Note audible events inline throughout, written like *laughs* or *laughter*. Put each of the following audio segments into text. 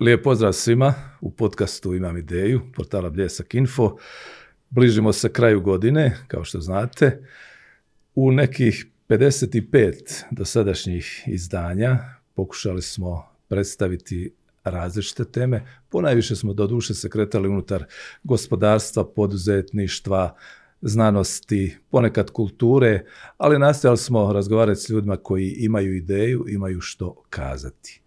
Lijep pozdrav svima. U podcastu imam ideju, portala Bljesak Info. Bližimo se kraju godine, kao što znate. U nekih 55 dosadašnjih izdanja pokušali smo predstaviti različite teme. Ponajviše smo do duše se kretali unutar gospodarstva, poduzetništva, znanosti, ponekad kulture, ali nastojali smo razgovarati s ljudima koji imaju ideju, imaju što kazati.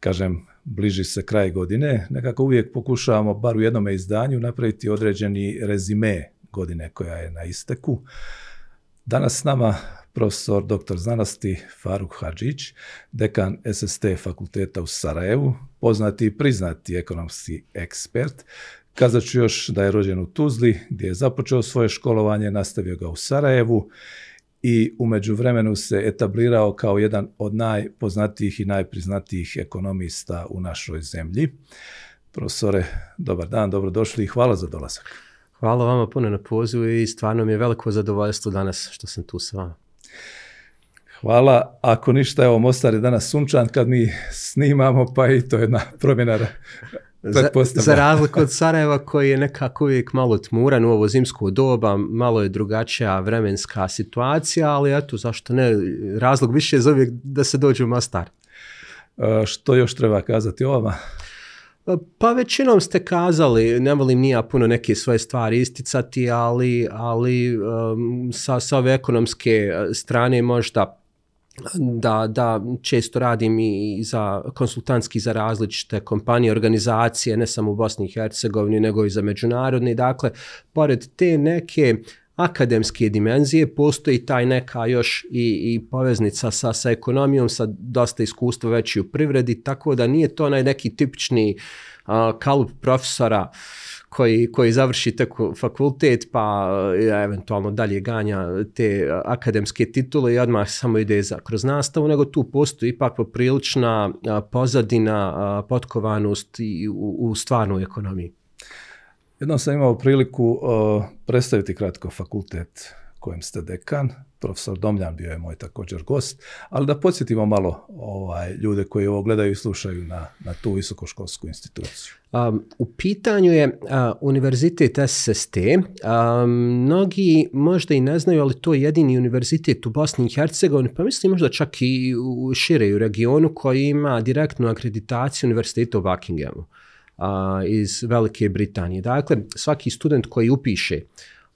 Kažem, bliži se kraj godine, nekako uvijek pokušavamo, bar u jednome izdanju, napraviti određeni rezime godine koja je na isteku. Danas s nama profesor dr. znanosti Faruk Hadžić, dekan SST fakulteta u Sarajevu, poznati i priznati ekonomski ekspert. Kazat ću još da je rođen u Tuzli, gdje je započeo svoje školovanje, nastavio ga u Sarajevu i u međuvremenu se etablirao kao jedan od najpoznatijih i najpriznatijih ekonomista u našoj zemlji. Profesore, dobar dan, dobrodošli i hvala za dolazak. Hvala vama puno na pozivu i stvarno mi je veliko zadovoljstvo danas što sam tu sa vama. Hvala. Ako ništa, evo Mostar je danas sunčan kad mi snimamo, pa i to je jedna promjena za, za razliku od Sarajeva koji je nekako uvijek malo tmuran u ovo zimsko doba, malo je drugačija vremenska situacija, ali eto, zašto ne, razlog više je za uvijek da se dođe u Mostar. E, što još treba kazati o vama? Pa većinom ste kazali, ne volim nija puno neke svoje stvari isticati, ali, ali um, sa, sa ove ekonomske strane možda da, da često radim i za konsultantski za različite kompanije, organizacije, ne samo u Bosni i Hercegovini, nego i za međunarodni. Dakle, pored te neke akademske dimenzije, postoji taj neka još i, i poveznica sa, sa ekonomijom, sa dosta iskustva već i u privredi, tako da nije to onaj neki tipični uh, kalup profesora uh, koji, koji završi tek fakultet pa ja, eventualno dalje ganja te akademske titule i odmah samo ide za, kroz nastavu, nego tu postoji ipak poprilična pozadina, potkovanost i u, u stvarnoj ekonomiji. Jednom sam imao priliku uh, predstaviti kratko fakultet kojem ste dekan, profesor Domljan bio je moj također gost, ali da podsjetimo malo ovaj, ljude koji ovo gledaju i slušaju na, na tu visokoškolsku instituciju. Um, u pitanju je uh, univerzitet SST. Um, mnogi možda i ne znaju, ali to je jedini univerzitet u Bosni i Hercegovini, pa mislim možda čak i u šire u regionu koji ima direktnu akreditaciju univerziteta u Buckinghamu uh, iz Velike Britanije. Dakle, svaki student koji upiše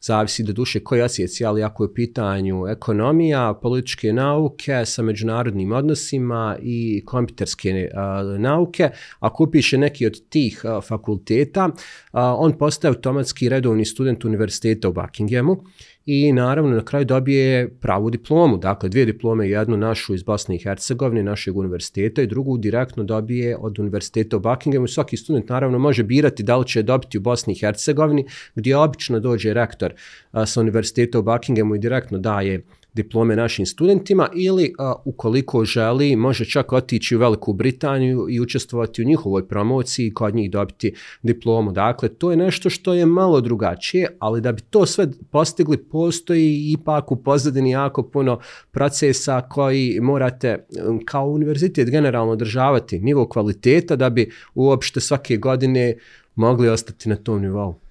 zavisi do duše koji osjeci, ali ako je u pitanju ekonomija, političke nauke sa međunarodnim odnosima i kompjuterske a, nauke, ako upiše neki od tih a, fakulteta, a, on postaje automatski redovni student univerziteta u Buckinghamu i naravno na kraju dobije pravu diplomu, dakle dvije diplome, jednu našu iz Bosne i Hercegovine, našeg univerziteta i drugu direktno dobije od univerziteta u Buckinghamu. Svaki student naravno može birati da li će dobiti u Bosni i Hercegovini, gdje obično dođe rektor a, sa univerziteta u Buckinghamu i direktno daje diplome našim studentima ili a, ukoliko želi može čak otići u Veliku Britaniju i učestvovati u njihovoj promociji i kod njih dobiti diplomu. Dakle, to je nešto što je malo drugačije, ali da bi to sve postigli postoji ipak u pozadini jako puno procesa koji morate kao univerzitet generalno održavati nivo kvaliteta da bi uopšte svake godine mogli ostati na tom nivou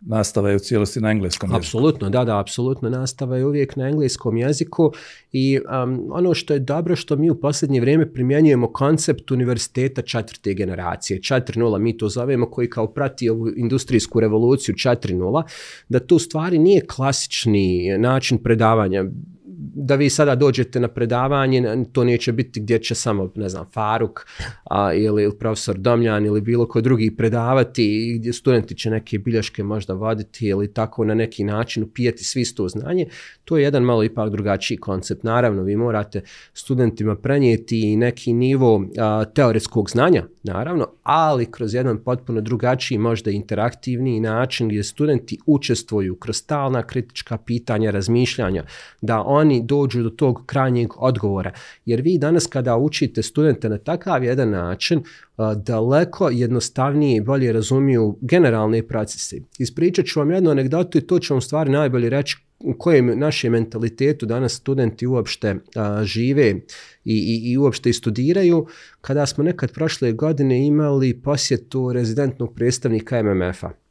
nastava je u cijelosti na engleskom jeziku. Apsolutno, da, da, apsolutno nastava je uvijek na engleskom jeziku i um, ono što je dobro što mi u posljednje vrijeme primjenjujemo koncept univerziteta četvrte generacije, 4.0 mi to zovemo koji kao prati ovu industrijsku revoluciju 4.0, da tu stvari nije klasični način predavanja da vi sada dođete na predavanje, to neće biti gdje će samo, ne znam, Faruk a, ili, profesor Domljan ili bilo ko drugi predavati i gdje studenti će neke bilješke možda voditi ili tako na neki način upijeti svi to znanje. To je jedan malo ipak drugačiji koncept. Naravno, vi morate studentima prenijeti neki nivo a, teoretskog znanja, naravno, ali kroz jedan potpuno drugačiji, možda interaktivni način gdje studenti učestvuju kroz stalna kritička pitanja, razmišljanja, da oni dođu do tog krajnjeg odgovora. Jer vi danas kada učite studente na takav jedan način, daleko jednostavnije i bolje razumiju generalne procese. Ispričat ću vam jednu anegdotu i to ću vam stvari najbolje reći u kojem našem mentalitetu danas studenti uopšte žive i, i, i uopšte i studiraju, kada smo nekad prošle godine imali posjetu rezidentnog predstavnika MMF-a.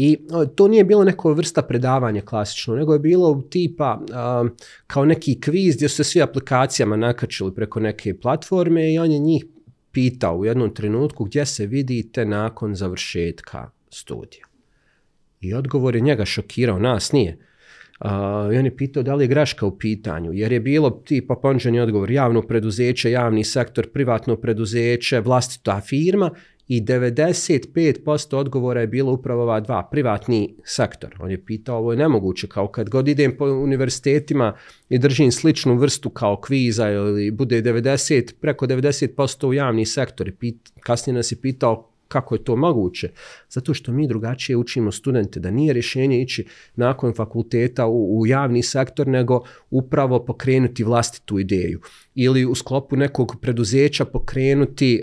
I to nije bilo neko vrsta predavanja klasično, nego je bilo tipa kao neki kviz gdje su se svi aplikacijama nakačili preko neke platforme i on je njih pitao u jednom trenutku gdje se vidite nakon završetka studija. I odgovor je njega šokirao, nas nije. I on je pitao da li je graška u pitanju, jer je bilo tipa ponđeni odgovor javno preduzeće, javni sektor, privatno preduzeće, vlastita firma i 95% odgovora je bilo upravo ova dva, privatni sektor. On je pitao, ovo je nemoguće, kao kad god idem po univerzitetima i držim sličnu vrstu kao kviza ili bude 90, preko 90% u javni sektor. I kasnije nas je pitao kako je to moguće? Zato što mi drugačije učimo studente da nije rješenje ići nakon fakulteta u, u javni sektor, nego upravo pokrenuti vlastitu ideju. Ili u sklopu nekog preduzeća pokrenuti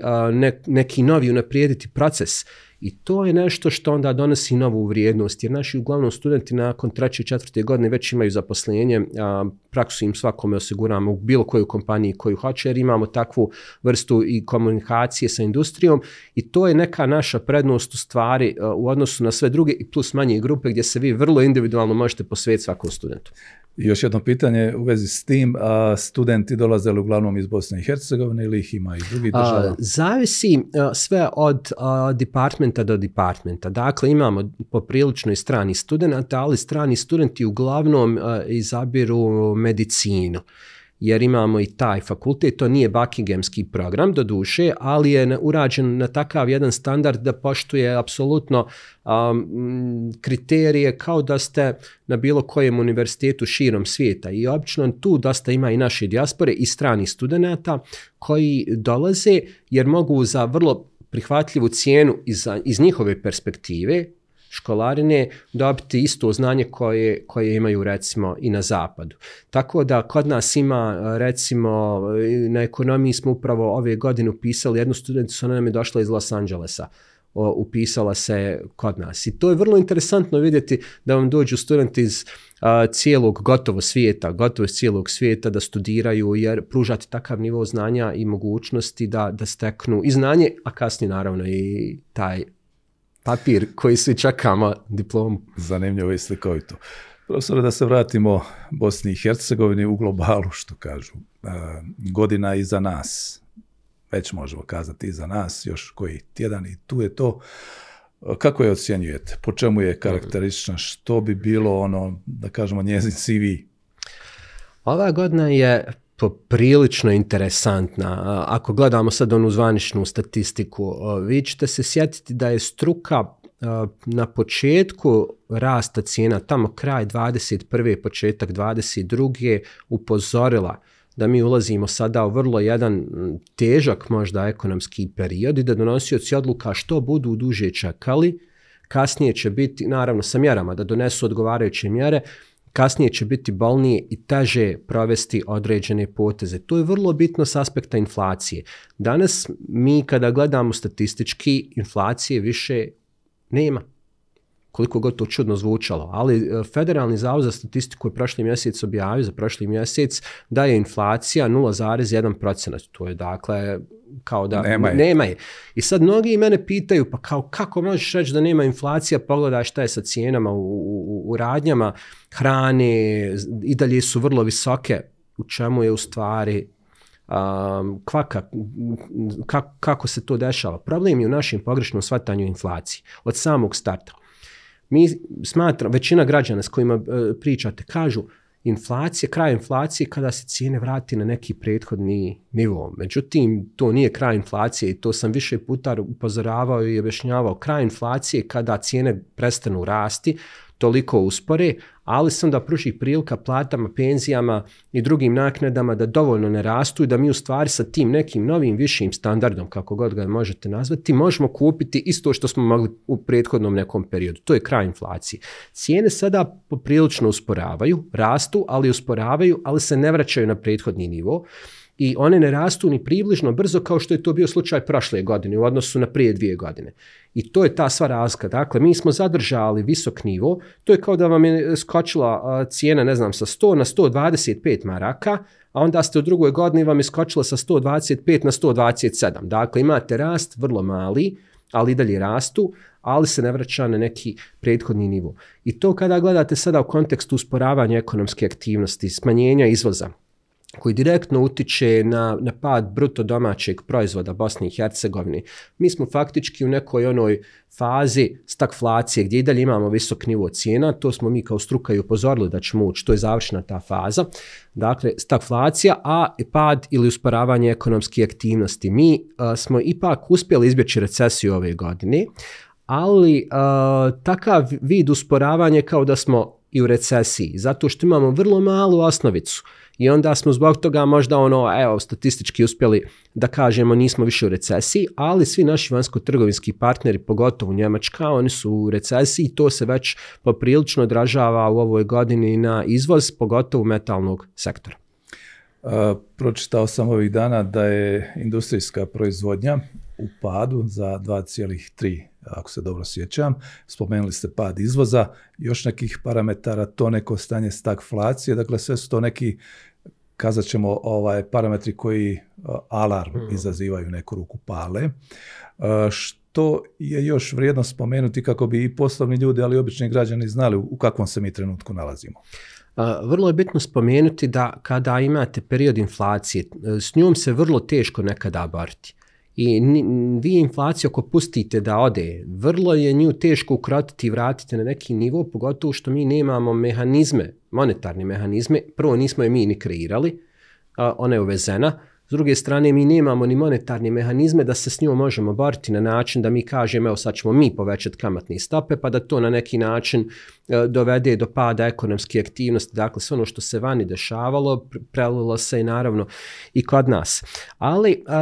neki novi, unaprijediti proces i to je nešto što onda donosi novu vrijednost, jer naši uglavnom studenti nakon treće i četvrte godine već imaju zaposlenje, a, praksu im svakome osiguramo u bilo koju kompaniji koju hoće, jer imamo takvu vrstu i komunikacije sa industrijom i to je neka naša prednost u stvari u odnosu na sve druge i plus manje grupe gdje se vi vrlo individualno možete posvetiti svakom studentu. I još jedno pitanje u vezi s tim, a studenti dolaze li uglavnom iz Bosne i Hercegovine ili ih ima i drugih država? zavisi sve od departmenta do departmenta. Dakle, imamo poprilično i strani studenta, ali strani studenti uglavnom izabiru medicinu jer imamo i taj fakultet, to nije Buckinghamski program do duše, ali je urađen na takav jedan standard da poštuje apsolutno kriterije kao da ste na bilo kojem univerzitetu širom svijeta. I obično tu dosta ima i naše dijaspore i stranih studenata koji dolaze jer mogu za vrlo prihvatljivu cijenu iz, iz njihove perspektive školarine dobiti isto znanje koje, koje imaju recimo i na zapadu. Tako da kod nas ima recimo na ekonomiji smo upravo ove godine upisali jednu studenticu, ona nam je došla iz Los Angelesa upisala se kod nas. I to je vrlo interesantno vidjeti da vam dođu studenti iz cijelog gotovo svijeta, gotovo iz cijelog svijeta da studiraju jer pružati takav nivo znanja i mogućnosti da, da steknu i znanje, a kasnije naravno i taj papir koji svi čekamo, diplomu. Zanimljivo i slikovito. Profesore, da se vratimo Bosni i Hercegovini u globalu, što kažu. E, godina iza nas, već možemo kazati iza nas, još koji tjedan i tu je to. Kako je ocjenjujete? Po čemu je karakteristična? Što bi bilo ono, da kažemo, njezin CV? Ova godina je poprilično interesantna. Ako gledamo sad onu zvaničnu statistiku, vi ćete se sjetiti da je struka na početku rasta cijena, tamo kraj 21. početak 22. upozorila da mi ulazimo sada u vrlo jedan težak možda ekonomski period i da donosioci odluka što budu duže čekali, kasnije će biti, naravno sa mjerama, da donesu odgovarajuće mjere, kasnije će biti bolnije i teže provesti određene poteze. To je vrlo bitno s aspekta inflacije. Danas mi kada gledamo statistički, inflacije više nema koliko god to čudno zvučalo, ali e, Federalni zavod za statistiku je prošli mjesec objavio za prošli mjesec da je inflacija 0,1%. To je dakle kao da nema je. nema je. I sad mnogi mene pitaju pa kao kako možeš reći da nema inflacija, pogledaj šta je sa cijenama u, u, u radnjama hrane, i dalje su vrlo visoke, u čemu je u stvari um, kvaka, kako se to dešava. Problem je u našem pogrešnom shvatanju inflacije od samog starta. Mi smatram, većina građana s kojima e, pričate kažu inflacija, kraj inflacije kada se cijene vrati na neki prethodni nivo. Međutim, to nije kraj inflacije i to sam više puta upozoravao i objašnjavao. Kraj inflacije kada cijene prestanu rasti, toliko uspore, ali se onda pruži prilika platama, penzijama i drugim naknadama da dovoljno ne rastu i da mi u stvari sa tim nekim novim višim standardom, kako god ga možete nazvati, možemo kupiti isto što smo mogli u prethodnom nekom periodu. To je kraj inflacije. Cijene sada poprilično usporavaju, rastu, ali usporavaju, ali se ne vraćaju na prethodni nivo. I one ne rastu ni približno brzo kao što je to bio slučaj prošle godine u odnosu na prije dvije godine. I to je ta sva razlika. Dakle, mi smo zadržali visok nivo, to je kao da vam je skočila cijena, ne znam, sa 100 na 125 maraka, a onda ste u drugoj godini vam je skočila sa 125 na 127. Dakle, imate rast vrlo mali, ali i dalje rastu, ali se ne vraća na neki prethodni nivo. I to kada gledate sada u kontekstu usporavanja ekonomske aktivnosti, smanjenja izvoza, koji direktno utiče na, na pad bruto domaćeg proizvoda Bosne i Hercegovine. Mi smo faktički u nekoj onoj fazi stagflacije gdje i dalje imamo visok nivo cijena, to smo mi kao struka i upozorili da ćemo ući, to je završena ta faza. Dakle, stagflacija, a pad ili usporavanje ekonomske aktivnosti. Mi smo ipak uspjeli izbjeći recesiju ove godine, ali takav vid usporavanja kao da smo i u recesiji, zato što imamo vrlo malu osnovicu i onda smo zbog toga možda ono, evo, statistički uspjeli da kažemo nismo više u recesiji, ali svi naši vanjsko-trgovinski partneri, pogotovo Njemačka, oni su u recesiji i to se već poprilično odražava u ovoj godini na izvoz, pogotovo metalnog sektora. Uh, pročitao sam ovih dana da je industrijska proizvodnja u padu za 2,3 ako se dobro sjećam. Spomenuli ste pad izvoza, još nekih parametara, to neko stanje stagflacije, dakle sve su to neki kazat ćemo ovaj, parametri koji alarm mhm. izazivaju neku ruku pale. što je još vrijedno spomenuti kako bi i poslovni ljudi, ali i obični građani znali u kakvom se mi trenutku nalazimo. Vrlo je bitno spomenuti da kada imate period inflacije, s njom se vrlo teško nekada boriti i vi inflaciju ako pustite da ode, vrlo je nju teško ukrotiti i vratiti na neki nivo, pogotovo što mi nemamo mehanizme, monetarne mehanizme, prvo nismo je mi ni kreirali, ona je uvezena, s druge strane, mi nemamo ni monetarne mehanizme da se s njom možemo boriti na način da mi kažemo, evo sad ćemo mi povećati kamatne stope, pa da to na neki način e, dovede do pada ekonomske aktivnosti. Dakle, sve ono što se vani dešavalo, prelilo se i naravno i kod nas. Ali e,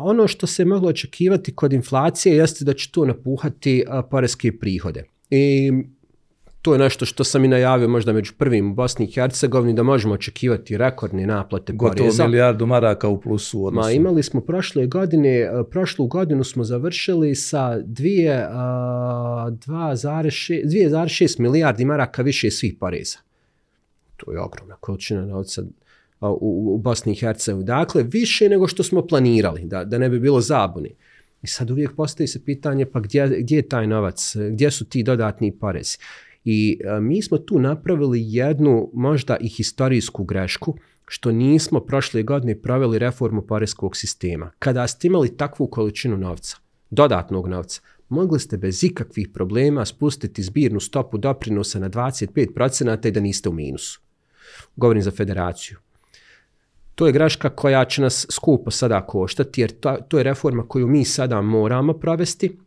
ono što se moglo očekivati kod inflacije jeste da će to napuhati uh, poreske prihode. I to je nešto što sam i najavio možda među prvim u Bosni i Hercegovini da možemo očekivati rekordne naplate Gotovo poreza. milijardu maraka u plusu odnosu. Ma imali smo prošle godine, e, prošlu godinu smo završili sa 2,6 milijardi maraka više svih poreza. To je ogromna količina novca u, u Bosni i Hercegovini. Dakle, više nego što smo planirali, da, da ne bi bilo zabuni. I sad uvijek postoji se pitanje pa gdje, gdje je taj novac, gdje su ti dodatni porezi. I e, mi smo tu napravili jednu možda i historijsku grešku što nismo prošle godine proveli reformu poreskog sistema. Kada ste imali takvu količinu novca, dodatnog novca, mogli ste bez ikakvih problema spustiti zbirnu stopu doprinosa na 25% i da niste u minusu. Govorim za federaciju. To je greška koja će nas skupo sada koštati, jer to, to je reforma koju mi sada moramo provesti,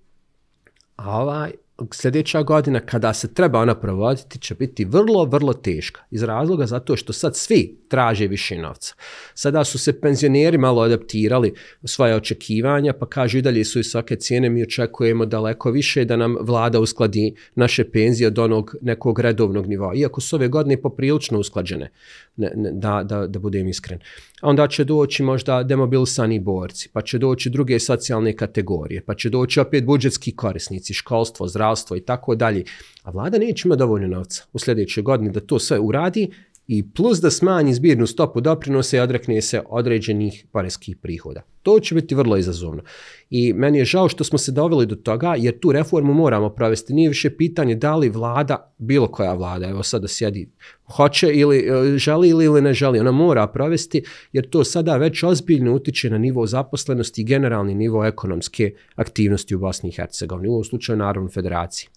a ovaj sljedeća godina kada se treba ona provoditi će biti vrlo, vrlo teška. Iz razloga zato što sad svi traže više novca. Sada su se penzioneri malo adaptirali svoje očekivanja, pa kažu i dalje su visoke cijene, mi očekujemo daleko više da nam vlada uskladi naše penzije od onog nekog redovnog nivoa. Iako su ove godine poprilično usklađene, ne, ne, da, da, da budem iskren. A onda će doći možda demobilisani borci, pa će doći druge socijalne kategorije, pa će doći opet budžetski korisnici, školstvo, zdravstvo i tako dalje. A vlada neće imati dovoljno novca u sljedećoj godini da to sve uradi i plus da smanji zbirnu stopu doprinose i odrekne se određenih poreskih prihoda. To će biti vrlo izazovno. I meni je žao što smo se doveli do toga, jer tu reformu moramo provesti. Nije više pitanje da li vlada, bilo koja vlada, evo sada sjedi, hoće ili e, želi ili, ili ne želi, ona mora provesti, jer to sada već ozbiljno utiče na nivo zaposlenosti i generalni nivo ekonomske aktivnosti u Bosni i Hercegovini, u ovom slučaju naravno federaciji.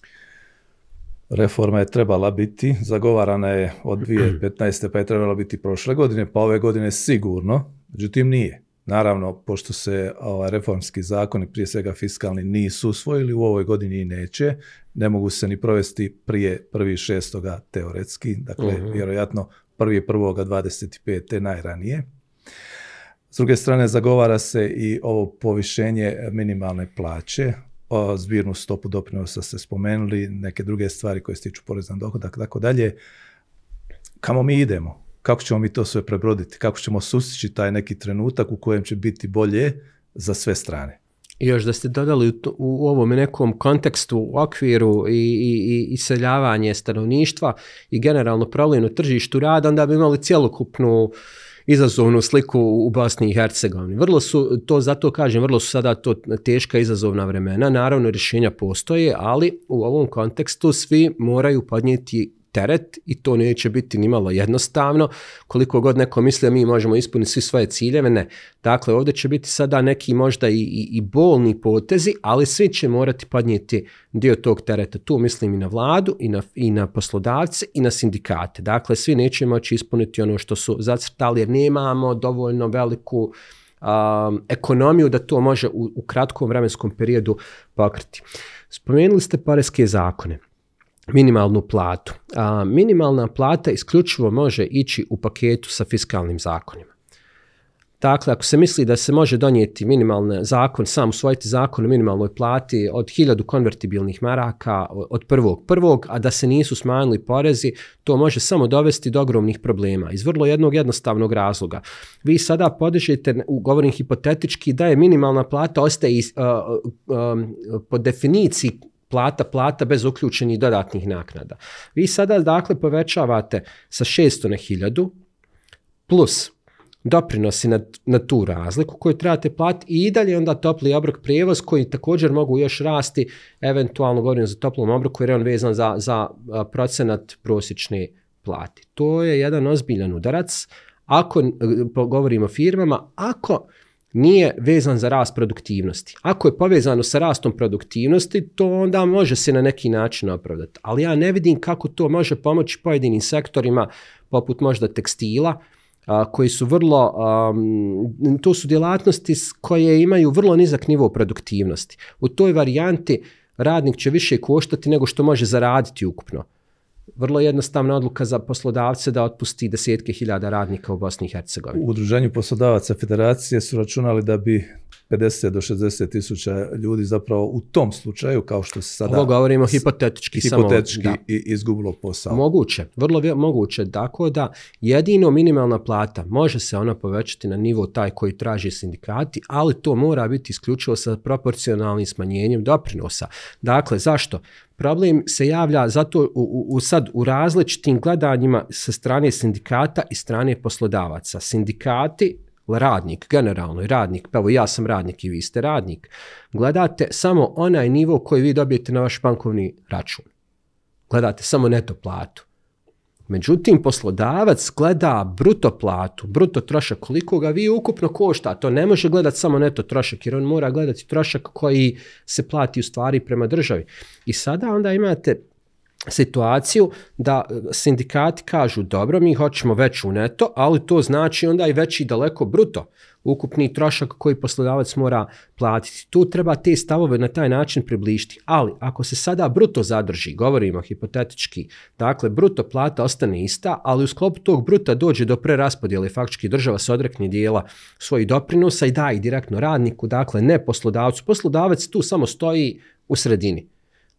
Reforma je trebala biti, zagovarana je od *clears throat* 2015. pa je trebala biti prošle godine, pa ove godine sigurno, međutim nije. Naravno, pošto se ovaj, reformski zakoni, prije svega fiskalni, nisu usvojili u ovoj godini i neće, ne mogu se ni provesti prije prvi šestoga teoretski, dakle, uh-huh. vjerojatno prvi prvoga 25. najranije. S druge strane, zagovara se i ovo povišenje minimalne plaće, zbirnu stopu doprinosa ste spomenuli, neke druge stvari koje se tiču poreza na dohodak, tako dalje. Kamo mi idemo? kako ćemo mi to sve prebroditi, kako ćemo sustići taj neki trenutak u kojem će biti bolje za sve strane. Još da ste dodali u, u ovom nekom kontekstu, u okviru i, i, i iseljavanje stanovništva i generalno problem u tržištu rada, onda bi imali cjelokupnu izazovnu sliku u Bosni i Hercegovini. Vrlo su, to zato kažem, vrlo su sada to teška izazovna vremena. Naravno, rješenja postoje, ali u ovom kontekstu svi moraju podnijeti teret i to neće biti ni malo jednostavno. Koliko god neko misli da mi možemo ispuniti svi svoje ciljeve, ne. Dakle, ovdje će biti sada neki možda i, i, i bolni potezi, ali svi će morati podnijeti dio tog tereta. Tu mislim i na vladu, i na, i na poslodavce, i na sindikate. Dakle, svi neće moći ispuniti ono što su zacrtali, jer nemamo dovoljno veliku um, ekonomiju da to može u, u kratkom vremenskom periodu pokriti. Spomenuli ste pareske zakone minimalnu platu. A, minimalna plata isključivo može ići u paketu sa fiskalnim zakonima. Dakle, ako se misli da se može donijeti minimalni zakon, sam usvojiti zakon o minimalnoj plati od hiljadu konvertibilnih maraka od prvog prvog, a da se nisu smanjili porezi, to može samo dovesti do ogromnih problema. Iz vrlo jednog jednostavnog razloga. Vi sada podižete, govorim hipotetički, da je minimalna plata ostaje uh, uh, um, po definiciji plata, plata bez uključenih dodatnih naknada. Vi sada dakle povećavate sa 600 na 1000 plus doprinosi na, na tu razliku koju trebate platiti i dalje onda topli obrok prijevoz koji također mogu još rasti, eventualno govorim za toplom obroku jer je on vezan za, za procenat prosječne plati. To je jedan ozbiljan udarac. Ako govorimo o firmama, ako nije vezan za rast produktivnosti. Ako je povezano sa rastom produktivnosti, to onda može se na neki način opravdati. Ali ja ne vidim kako to može pomoći pojedinim sektorima, poput možda tekstila, a, koji su vrlo, a, to su djelatnosti koje imaju vrlo nizak nivo produktivnosti. U toj varijanti radnik će više koštati nego što može zaraditi ukupno vrlo jednostavna odluka za poslodavce da otpusti desetke hiljada radnika u Bosni i Hercegovini. U udruženju poslodavaca federacije su računali da bi 50 do 60 tisuća ljudi zapravo u tom slučaju, kao što se sada... Ovo govorimo hipotetički, hipotetički samo... izgubilo posao. Moguće, vrlo moguće. Tako da jedino minimalna plata može se ona povećati na nivo taj koji traži sindikati, ali to mora biti isključivo sa proporcionalnim smanjenjem doprinosa. Dakle, zašto? Problem se javlja zato u, u, u sad u različitim gledanjima sa strane sindikata i strane poslodavaca. Sindikati radnik, generalno i radnik, pa evo ja sam radnik i vi ste radnik, gledate samo onaj nivo koji vi dobijete na vaš bankovni račun. Gledate samo neto platu. Međutim, poslodavac gleda bruto platu, bruto trošak, koliko ga vi ukupno košta. To ne može gledati samo neto trošak, jer on mora gledati trošak koji se plati u stvari prema državi. I sada onda imate situaciju da e, sindikati kažu dobro, mi hoćemo veću neto, ali to znači onda i veći daleko bruto ukupni trošak koji poslodavac mora platiti. Tu treba te stavove na taj način približiti. Ali ako se sada bruto zadrži, govorimo hipotetički, dakle bruto plata ostane ista, ali u sklopu tog bruta dođe do preraspodjele, faktički država se odrekne dijela svojih doprinosa i daje direktno radniku, dakle ne poslodavcu. Poslodavac tu samo stoji u sredini.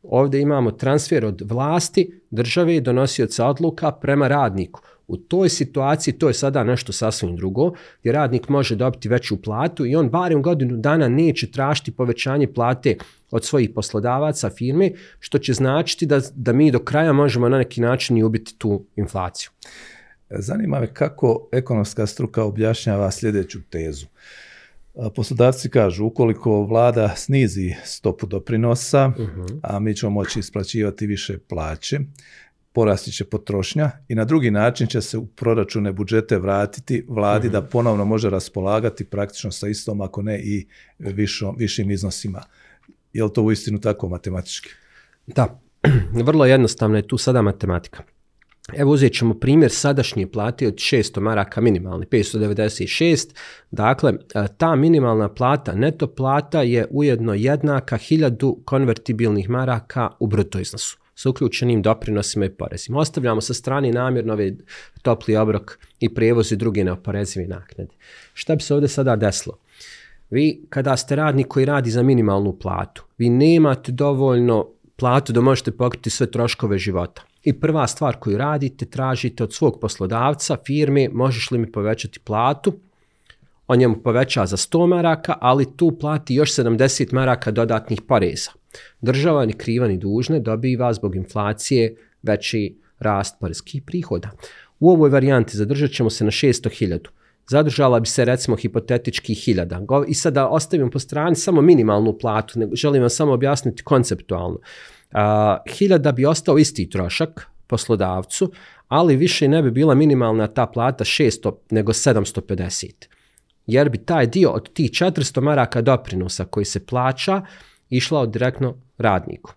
Ovdje imamo transfer od vlasti, države i donosioca odluka prema radniku. U toj situaciji to je sada nešto sasvim drugo, gdje radnik može dobiti veću platu i on barem godinu dana neće tražiti povećanje plate od svojih poslodavaca firme, što će značiti da, da mi do kraja možemo na neki način i ubiti tu inflaciju. Zanima me kako ekonomska struka objašnjava sljedeću tezu. Poslodavci kažu, ukoliko vlada snizi stopu doprinosa, uh mhm. -huh. a mi ćemo moći isplaćivati više plaće, porasti će potrošnja i na drugi način će se u proračune budžete vratiti vladi -hmm. da ponovno može raspolagati praktično sa istom, ako ne i višom, višim iznosima. Je li to u istinu tako matematički? Da, *clears throat* vrlo jednostavno je tu sada matematika. Evo uzet ćemo primjer sadašnje plate od 600 maraka minimalni, 596. Dakle, ta minimalna plata, neto plata je ujedno jednaka 1000 konvertibilnih maraka u bruto iznosu sa uključenim doprinosima i porezima. Ostavljamo sa strane namjerno ovaj topli obrok i prijevoz i druge neoporezive naknade. Šta bi se ovdje sada desilo? Vi, kada ste radnik koji radi za minimalnu platu, vi nemate dovoljno platu da možete pokriti sve troškove života. I prva stvar koju radite, tražite od svog poslodavca, firme, možeš li mi povećati platu, on njemu poveća za 100 maraka, ali tu plati još 70 maraka dodatnih poreza. Država ni kriva ni dužne dobiva zbog inflacije veći rast poreskih prihoda. U ovoj varijanti zadržat ćemo se na 600.000. Zadržala bi se recimo hipotetički hiljada. I sada ostavim po strani samo minimalnu platu, želim vam samo objasniti konceptualno. Hiljada bi ostao isti trošak poslodavcu, ali više ne bi bila minimalna ta plata 600 nego 750. Jer bi taj dio od tih 400 maraka doprinosa koji se plaća išla direktno radniku.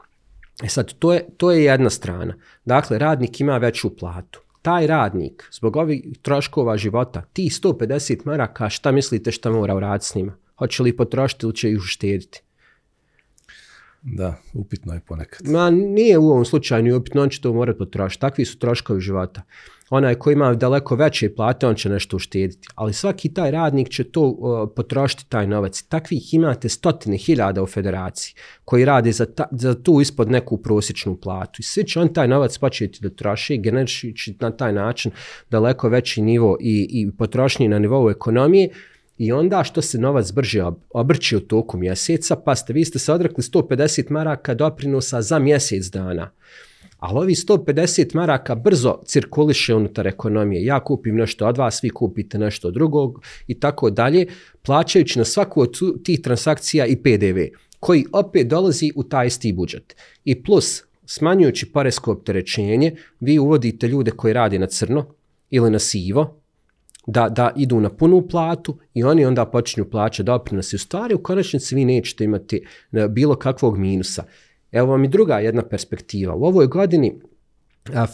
E sad, to je, to je jedna strana. Dakle, radnik ima veću platu. Taj radnik, zbog ovih troškova života, ti 150 maraka, šta mislite šta mora uraditi s njima? Hoće li potrošiti ili će ih uštediti? Da, upitno je ponekad. Ma nije u ovom slučaju upitno, on će to morati potrošiti. Takvi su troškovi života onaj koji ima daleko veće plate, on će nešto uštediti. Ali svaki taj radnik će to potrošiti taj novac. Takvih imate stotine hiljada u federaciji koji rade za, za tu ispod neku prosječnu platu. I svi će on taj novac početi da troši, generiši na taj način daleko veći nivo i, i potrošnji na nivou ekonomije. I onda što se novac brže obrći u toku mjeseca, pa ste, vi ste se odrekli 150 maraka doprinosa za mjesec dana ali ovi 150 maraka brzo cirkuliše unutar ekonomije. Ja kupim nešto od vas, vi kupite nešto drugog i tako dalje, plaćajući na svaku od tih transakcija i PDV, koji opet dolazi u taj isti budžet. I plus, smanjujući paresko opterećenje, vi uvodite ljude koji rade na crno ili na sivo, da, da idu na punu platu i oni onda počinju plaćati doprinose. U stvari, u konačnici vi nećete imati e, bilo kakvog minusa. Evo vam i druga jedna perspektiva. U ovoj godini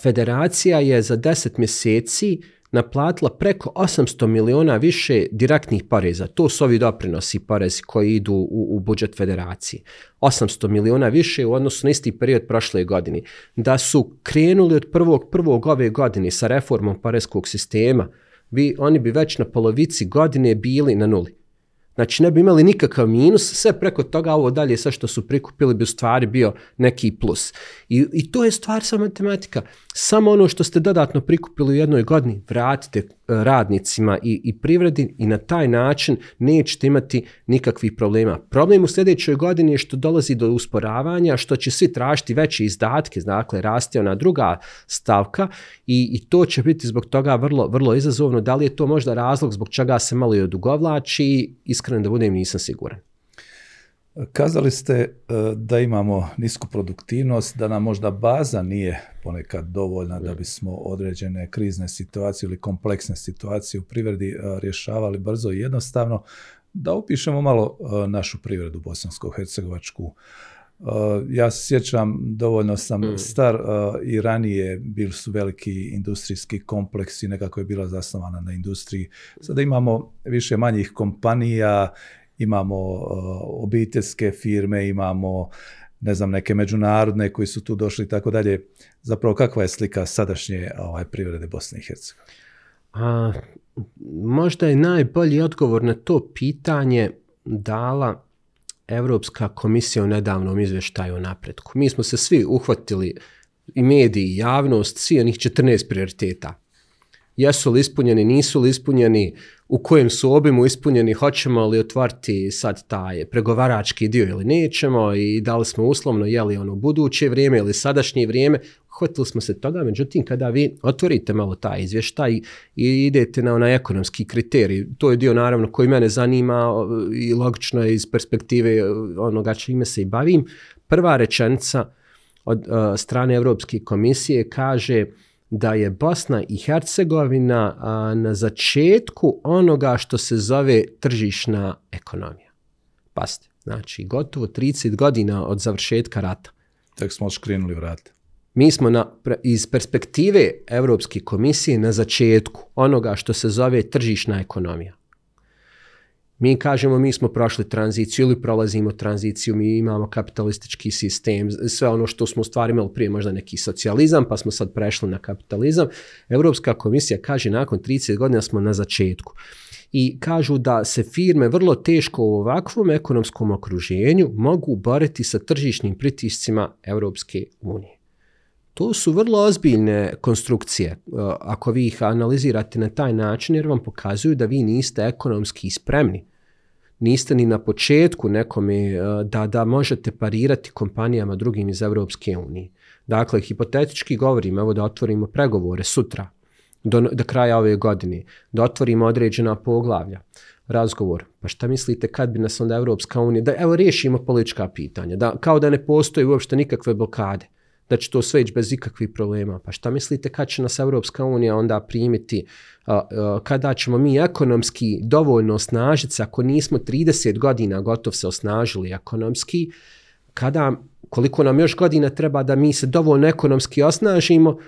federacija je za 10 mjeseci naplatila preko 800 miliona više direktnih poreza. To su ovi doprinosi porezi koji idu u, u budžet federacije. 800 miliona više u odnosu na isti period prošle godine. Da su krenuli od prvog prvog ove godine sa reformom poreskog sistema, vi, oni bi već na polovici godine bili na nuli. Znači ne bi imali nikakav minus, sve preko toga ovo dalje sve što su prikupili bi u stvari bio neki plus. I, i to je stvar sa matematika. Samo ono što ste dodatno prikupili u jednoj godini vratite e, radnicima i, i privredi i na taj način nećete imati nikakvih problema. Problem u sljedećoj godini je što dolazi do usporavanja, što će svi tražiti veće izdatke, dakle raste ona druga stavka i, i to će biti zbog toga vrlo, vrlo izazovno. Da li je to možda razlog zbog čega se malo i odugovlači? Iskreno da budem nisam siguran. Kazali ste e, da imamo nisku produktivnost, da nam možda baza nije ponekad dovoljna da bismo određene krizne situacije ili kompleksne situacije u privredi e, rješavali brzo i jednostavno. Da opišemo malo e, našu privredu bosansko-hercegovačku. Ja se sjećam, dovoljno sam mm. star i ranije bili su veliki industrijski kompleksi, nekako je bila zasnovana na industriji. Sada imamo više manjih kompanija, imamo uh, obiteljske firme, imamo ne znam, neke međunarodne koji su tu došli i tako dalje. Zapravo, kakva je slika sadašnje ovaj, privrede Bosne i Hercegovine? Možda je najbolji odgovor na to pitanje dala Europska komisija u nedavnom izvještaju o napretku. Mi smo se svi uhvatili i mediji i javnost, svi onih 14 prioriteta. Jesu li ispunjeni, nisu li ispunjeni, u kojem su obimu ispunjeni, hoćemo li otvoriti sad taj pregovarački dio ili nećemo i da li smo uslovno jeli ono buduće vrijeme ili sadašnje vrijeme, hvatili smo se toga, međutim kada vi otvorite malo taj izvještaj i idete na onaj ekonomski kriterij, to je dio naravno koji mene zanima i logično je iz perspektive onoga čime se i bavim, prva rečenica od uh, strane Europske komisije kaže da je Bosna i Hercegovina na začetku onoga što se zove tržišna ekonomija. Pasti, znači gotovo 30 godina od završetka rata. Tek smo škrinuli vrat. Mi smo na, iz perspektive Europske komisije na začetku onoga što se zove tržišna ekonomija. Mi kažemo mi smo prošli tranziciju ili prolazimo tranziciju, mi imamo kapitalistički sistem, sve ono što smo stvari imali prije možda neki socijalizam, pa smo sad prešli na kapitalizam. Europska komisija kaže nakon 30 godina smo na začetku. I kažu da se firme vrlo teško u ovakvom ekonomskom okruženju mogu boriti sa tržišnim pritiscima Europske unije. To su vrlo ozbiljne konstrukcije, ako vi ih analizirate na taj način, jer vam pokazuju da vi niste ekonomski spremni niste ni na početku nekome e, da, da možete parirati kompanijama drugim iz Europske unije. Dakle, hipotetički govorim, evo da otvorimo pregovore sutra, do, do kraja ove godine, da otvorimo određena poglavlja, razgovor. Pa šta mislite kad bi nas onda Europska unija, da evo riješimo politička pitanja, da, kao da ne postoji uopšte nikakve blokade da će to sve ići bez ikakvih problema. Pa šta mislite kad će nas Europska unija onda primiti, kada ćemo mi ekonomski dovoljno osnažiti ako nismo 30 godina gotov se osnažili ekonomski, kada, koliko nam još godina treba da mi se dovoljno ekonomski osnažimo,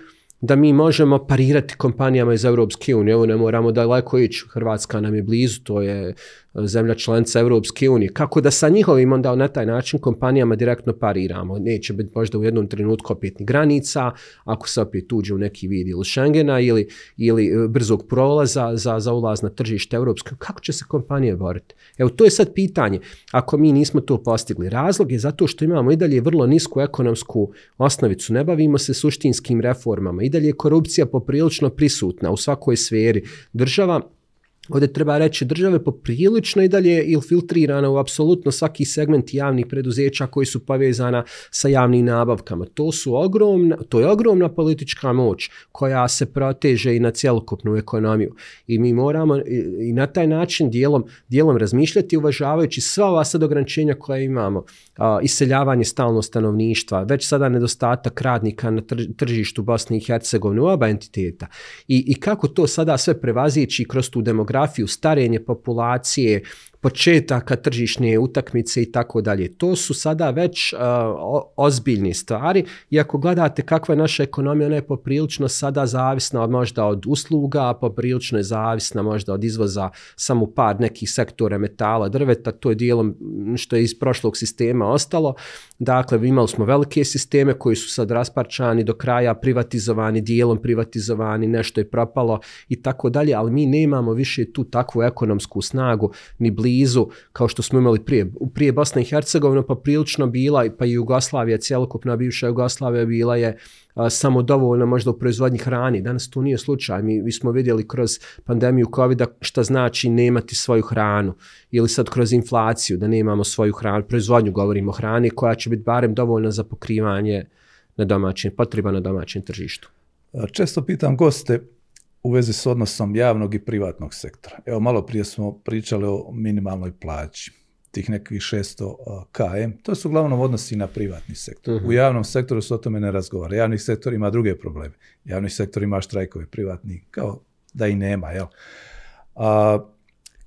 da mi možemo parirati kompanijama iz Europske unije. Evo ne moramo daleko ići, Hrvatska nam je blizu, to je zemlja članica Europske unije. Kako da sa njihovim onda na taj način kompanijama direktno pariramo? Neće biti možda u jednom trenutku opet ni granica, ako se opet uđe u neki vid ili Schengena ili, ili e, brzog prolaza za, za ulaz na tržište Europske Kako će se kompanije boriti? Evo, to je sad pitanje. Ako mi nismo to postigli, razlog je zato što imamo i dalje vrlo nisku ekonomsku osnovicu, ne bavimo se suštinskim reformama, i dalje je korupcija poprilično prisutna u svakoj sferi. Država Ovdje treba reći države poprilično i dalje filtrirana u apsolutno svaki segment javnih preduzeća koji su povezana sa javnim nabavkama. To, su ogromna, to je ogromna politička moć koja se proteže i na cjelokupnu ekonomiju. I mi moramo i na taj način dijelom, dijelom razmišljati uvažavajući sva ova sad ograničenja koja imamo. A, iseljavanje stalno stanovništva, već sada nedostatak radnika na tržištu Bosne i Hercegovine oba entiteta. I, I kako to sada sve prevazići kroz tu demografiju demografiju, starenje populacije, početaka tržišne utakmice i tako dalje. To su sada već uh, ozbiljne stvari i ako gledate kakva je naša ekonomija, ona je poprilično sada zavisna možda od usluga, poprilično je zavisna možda od izvoza samo par nekih sektora metala, drveta, to je dijelom što je iz prošlog sistema ostalo. Dakle, imali smo velike sisteme koji su sad rasparčani do kraja, privatizovani, dijelom privatizovani, nešto je propalo i tako dalje, ali mi nemamo više tu takvu ekonomsku snagu ni blizu kao što smo imali prije. Prije Bosna i Hercegovina pa prilično bila, pa i Jugoslavija, cjelokupna bivša Jugoslavija bila je samo dovoljno možda u proizvodnji hrani. Danas to nije slučaj. Mi, mi smo vidjeli kroz pandemiju covid šta znači nemati svoju hranu ili sad kroz inflaciju da nemamo svoju hranu, proizvodnju govorimo o hrani koja će biti barem dovoljna za pokrivanje na domaćin, potreba na domaćem tržištu. Često pitam goste, u vezi s odnosom javnog i privatnog sektora. Evo, malo prije smo pričali o minimalnoj plaći, tih nekih 600 KM. To su uglavnom odnosi na privatni sektor. Uh U javnom sektoru se o tome ne razgovara. Javni sektor ima druge probleme. Javni sektor ima štrajkove, privatni, kao da i nema. Jel? A,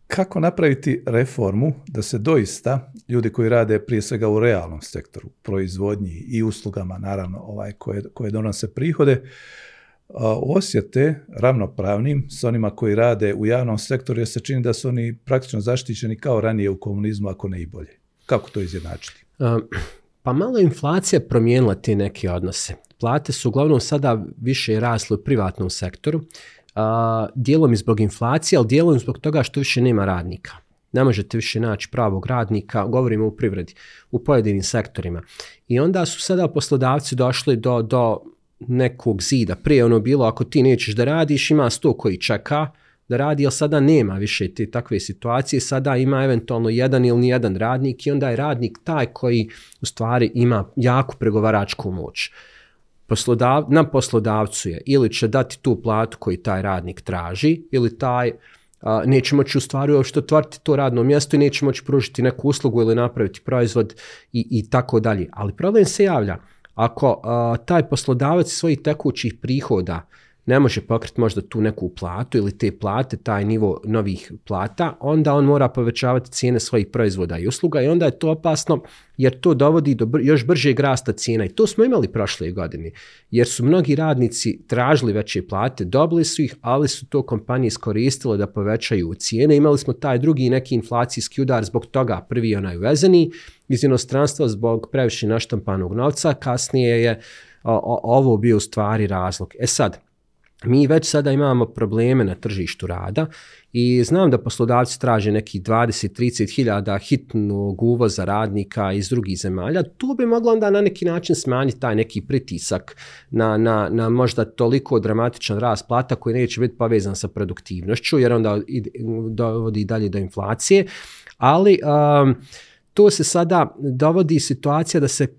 kako napraviti reformu da se doista ljudi koji rade prije svega u realnom sektoru, proizvodnji i uslugama, naravno, ovaj, koje, koje donose prihode, osjete ravnopravnim s onima koji rade u javnom sektoru jer se čini da su oni praktično zaštićeni kao ranije u komunizmu, ako ne i bolje. Kako to izjednačiti? Pa malo inflacija promijenila te neke odnose. Plate su uglavnom sada više rasle u privatnom sektoru, dijelom i zbog inflacije, ali dijelom zbog toga što više nema radnika. Ne možete više naći pravog radnika, govorimo u privredi, u pojedinim sektorima. I onda su sada poslodavci došli do, do nekog zida. Prije ono bilo, ako ti nećeš da radiš, ima sto koji čeka da radi, ali sada nema više te takve situacije. Sada ima eventualno jedan ili nijedan radnik i onda je radnik taj koji u stvari ima jaku pregovaračku moć. Poslodav, na poslodavcu je ili će dati tu platu koji taj radnik traži ili taj a, neće moći u stvari uopšte otvoriti to radno mjesto i neće moći pružiti neku uslugu ili napraviti proizvod i, i tako dalje. Ali problem se javlja ako a, taj poslodavac svojih tekućih prihoda ne može pokriti možda tu neku platu ili te plate, taj nivo novih plata, onda on mora povećavati cijene svojih proizvoda i usluga i onda je to opasno jer to dovodi do br još bržeg rasta cijena i to smo imali prošle godine jer su mnogi radnici tražili veće plate, dobili su ih, ali su to kompanije iskoristile da povećaju cijene. Imali smo taj drugi neki inflacijski udar zbog toga, prvi onaj uvezeni iz inostranstva zbog previše naštampanog novca, kasnije je o, o, ovo bio u stvari razlog. E sad, mi već sada imamo probleme na tržištu rada i znam da poslodavci traže neki 20-30 hiljada hitnog uvoza radnika iz drugih zemalja. To bi moglo onda na neki način smanjiti taj neki pritisak na, na, na možda toliko dramatičan rast plata koji neće biti povezan sa produktivnošću jer onda dovodi dalje do inflacije. Ali um, to se sada dovodi situacija da se e,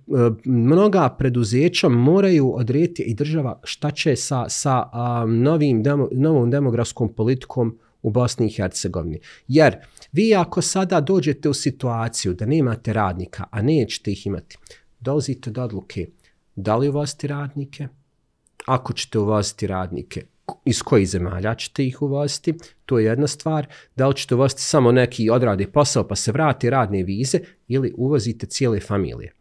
mnoga preduzeća moraju odrediti i država šta će sa, sa novim novom demografskom politikom u Bosni i Hercegovini. Jer vi ako sada dođete u situaciju da nemate radnika, a nećete ih imati, dolazite do odluke da li uvoziti radnike, ako ćete uvoziti radnike, iz kojih zemalja ćete ih uvoziti, to je jedna stvar. Da li ćete uvoziti samo neki odrade posao pa se vrati radne vize ili uvozite cijele familije.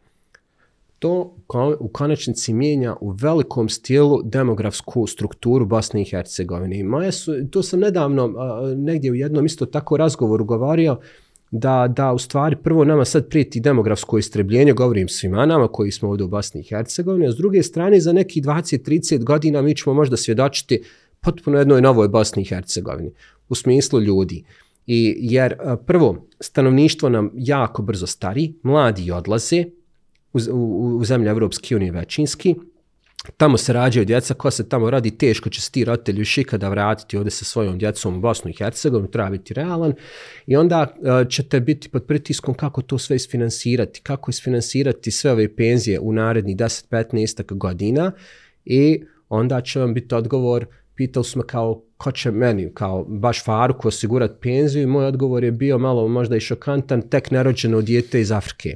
To u konačnici mijenja u velikom stilu demografsku strukturu Bosne i Hercegovine. Moje su, to sam nedavno negdje u jednom isto tako razgovoru govorio, da, da u stvari prvo nama sad prijeti demografsko istrebljenje, govorim svima nama koji smo ovdje u Bosni i Hercegovini, a s druge strane za neki 20-30 godina mi ćemo možda svjedočiti potpuno jednoj novoj Bosni i Hercegovini u smislu ljudi. I, jer prvo, stanovništvo nam jako brzo stari, mladi odlaze u, u, u zemlje Evropske unije većinski, tamo se rađaju djeca, ko se tamo radi, teško će se ti roditelji još ikada vratiti ovdje sa svojom djecom u Bosnu i Hercegovinu, treba biti realan. I onda uh, ćete biti pod pritiskom kako to sve isfinansirati, kako isfinansirati sve ove penzije u narednih 10-15 godina i onda će vam biti odgovor, pitali smo kao ko će meni, kao baš Faruku osigurati penziju. I moj odgovor je bio malo možda i šokantan, tek nerođeno dijete iz Afrike.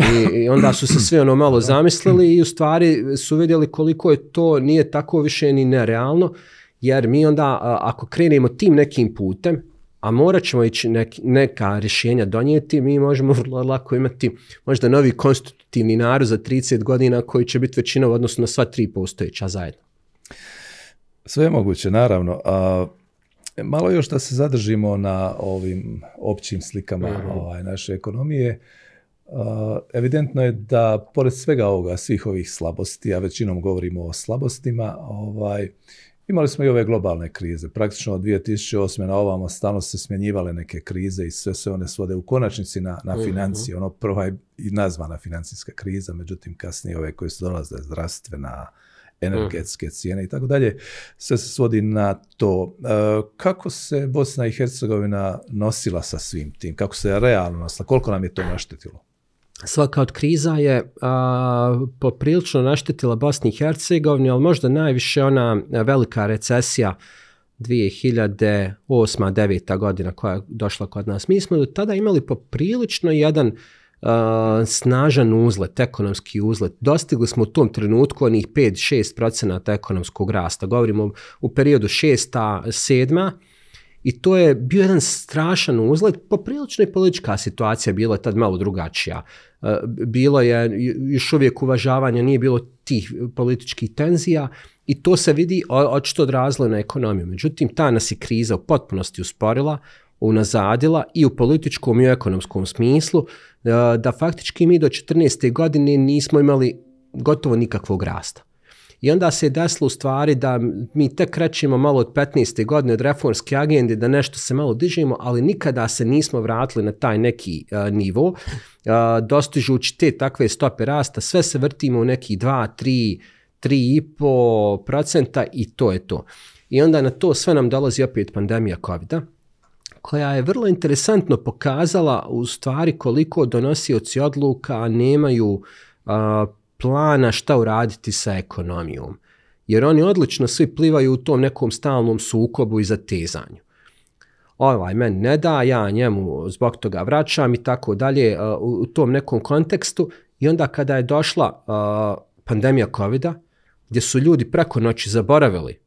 I, I, onda su se svi ono malo zamislili i u stvari su vidjeli koliko je to nije tako više ni nerealno, jer mi onda ako krenemo tim nekim putem, a morat ćemo ići neka rješenja donijeti, mi možemo vrlo lako imati možda novi konstitutivni narod za 30 godina koji će biti većina u odnosu na sva tri postojeća zajedno. Sve je moguće, naravno. A, malo još da se zadržimo na ovim općim slikama mhm. ovaj, naše ekonomije. Evidentno je da, pored svega ovoga, svih ovih slabosti, a većinom govorimo o slabostima, ovaj, imali smo i ove globalne krize. Praktično od 2008. na ovamo stalno se smjenjivale neke krize i sve se one svode u konačnici na, na mhm. financije. Ono prva je i nazvana financijska kriza, međutim kasnije ove koje su dolazile zdravstvena, energetske mm. cijene i tako dalje, sve se svodi na to. E, kako se Bosna i Hercegovina nosila sa svim tim? Kako se realno nosila? Koliko nam je to naštetilo? Svaka od kriza je a, poprilično naštetila Bosni i Hercegovini, ali možda najviše ona velika recesija 2008. 2009. godina koja je došla kod nas. Mi smo do tada imali poprilično jedan snažan uzlet, ekonomski uzlet. Dostigli smo u tom trenutku onih 5-6% ekonomskog rasta. Govorimo u periodu 6-7 i to je bio jedan strašan uzlet. Poprilično i politička situacija bila tad malo drugačija. Bilo je još uvijek uvažavanja, nije bilo tih političkih tenzija i to se vidi očito odrazilo na ekonomiju. Međutim, ta nas je kriza u potpunosti usporila, unazadila i u političkom i u ekonomskom smislu, e, da faktički mi do 14. godine nismo imali gotovo nikakvog rasta. I onda se desilo u stvari da mi tek krećemo malo od 15. godine od reformske agende, da nešto se malo dižemo, ali nikada se nismo vratili na taj neki uh, nivo. Uh, dostižući te takve stope rasta, sve se vrtimo u neki 2, 3, 3,5 procenta i to je to. I onda na to sve nam dolazi opet pandemija covid -a koja je vrlo interesantno pokazala u stvari koliko donosioci odluka nemaju plana šta uraditi sa ekonomijom. Jer oni odlično svi plivaju u tom nekom stalnom sukobu i zatezanju. Ovaj meni ne da, ja njemu zbog toga vraćam i tako dalje u tom nekom kontekstu. I onda kada je došla a, pandemija covid gdje su ljudi preko noći zaboravili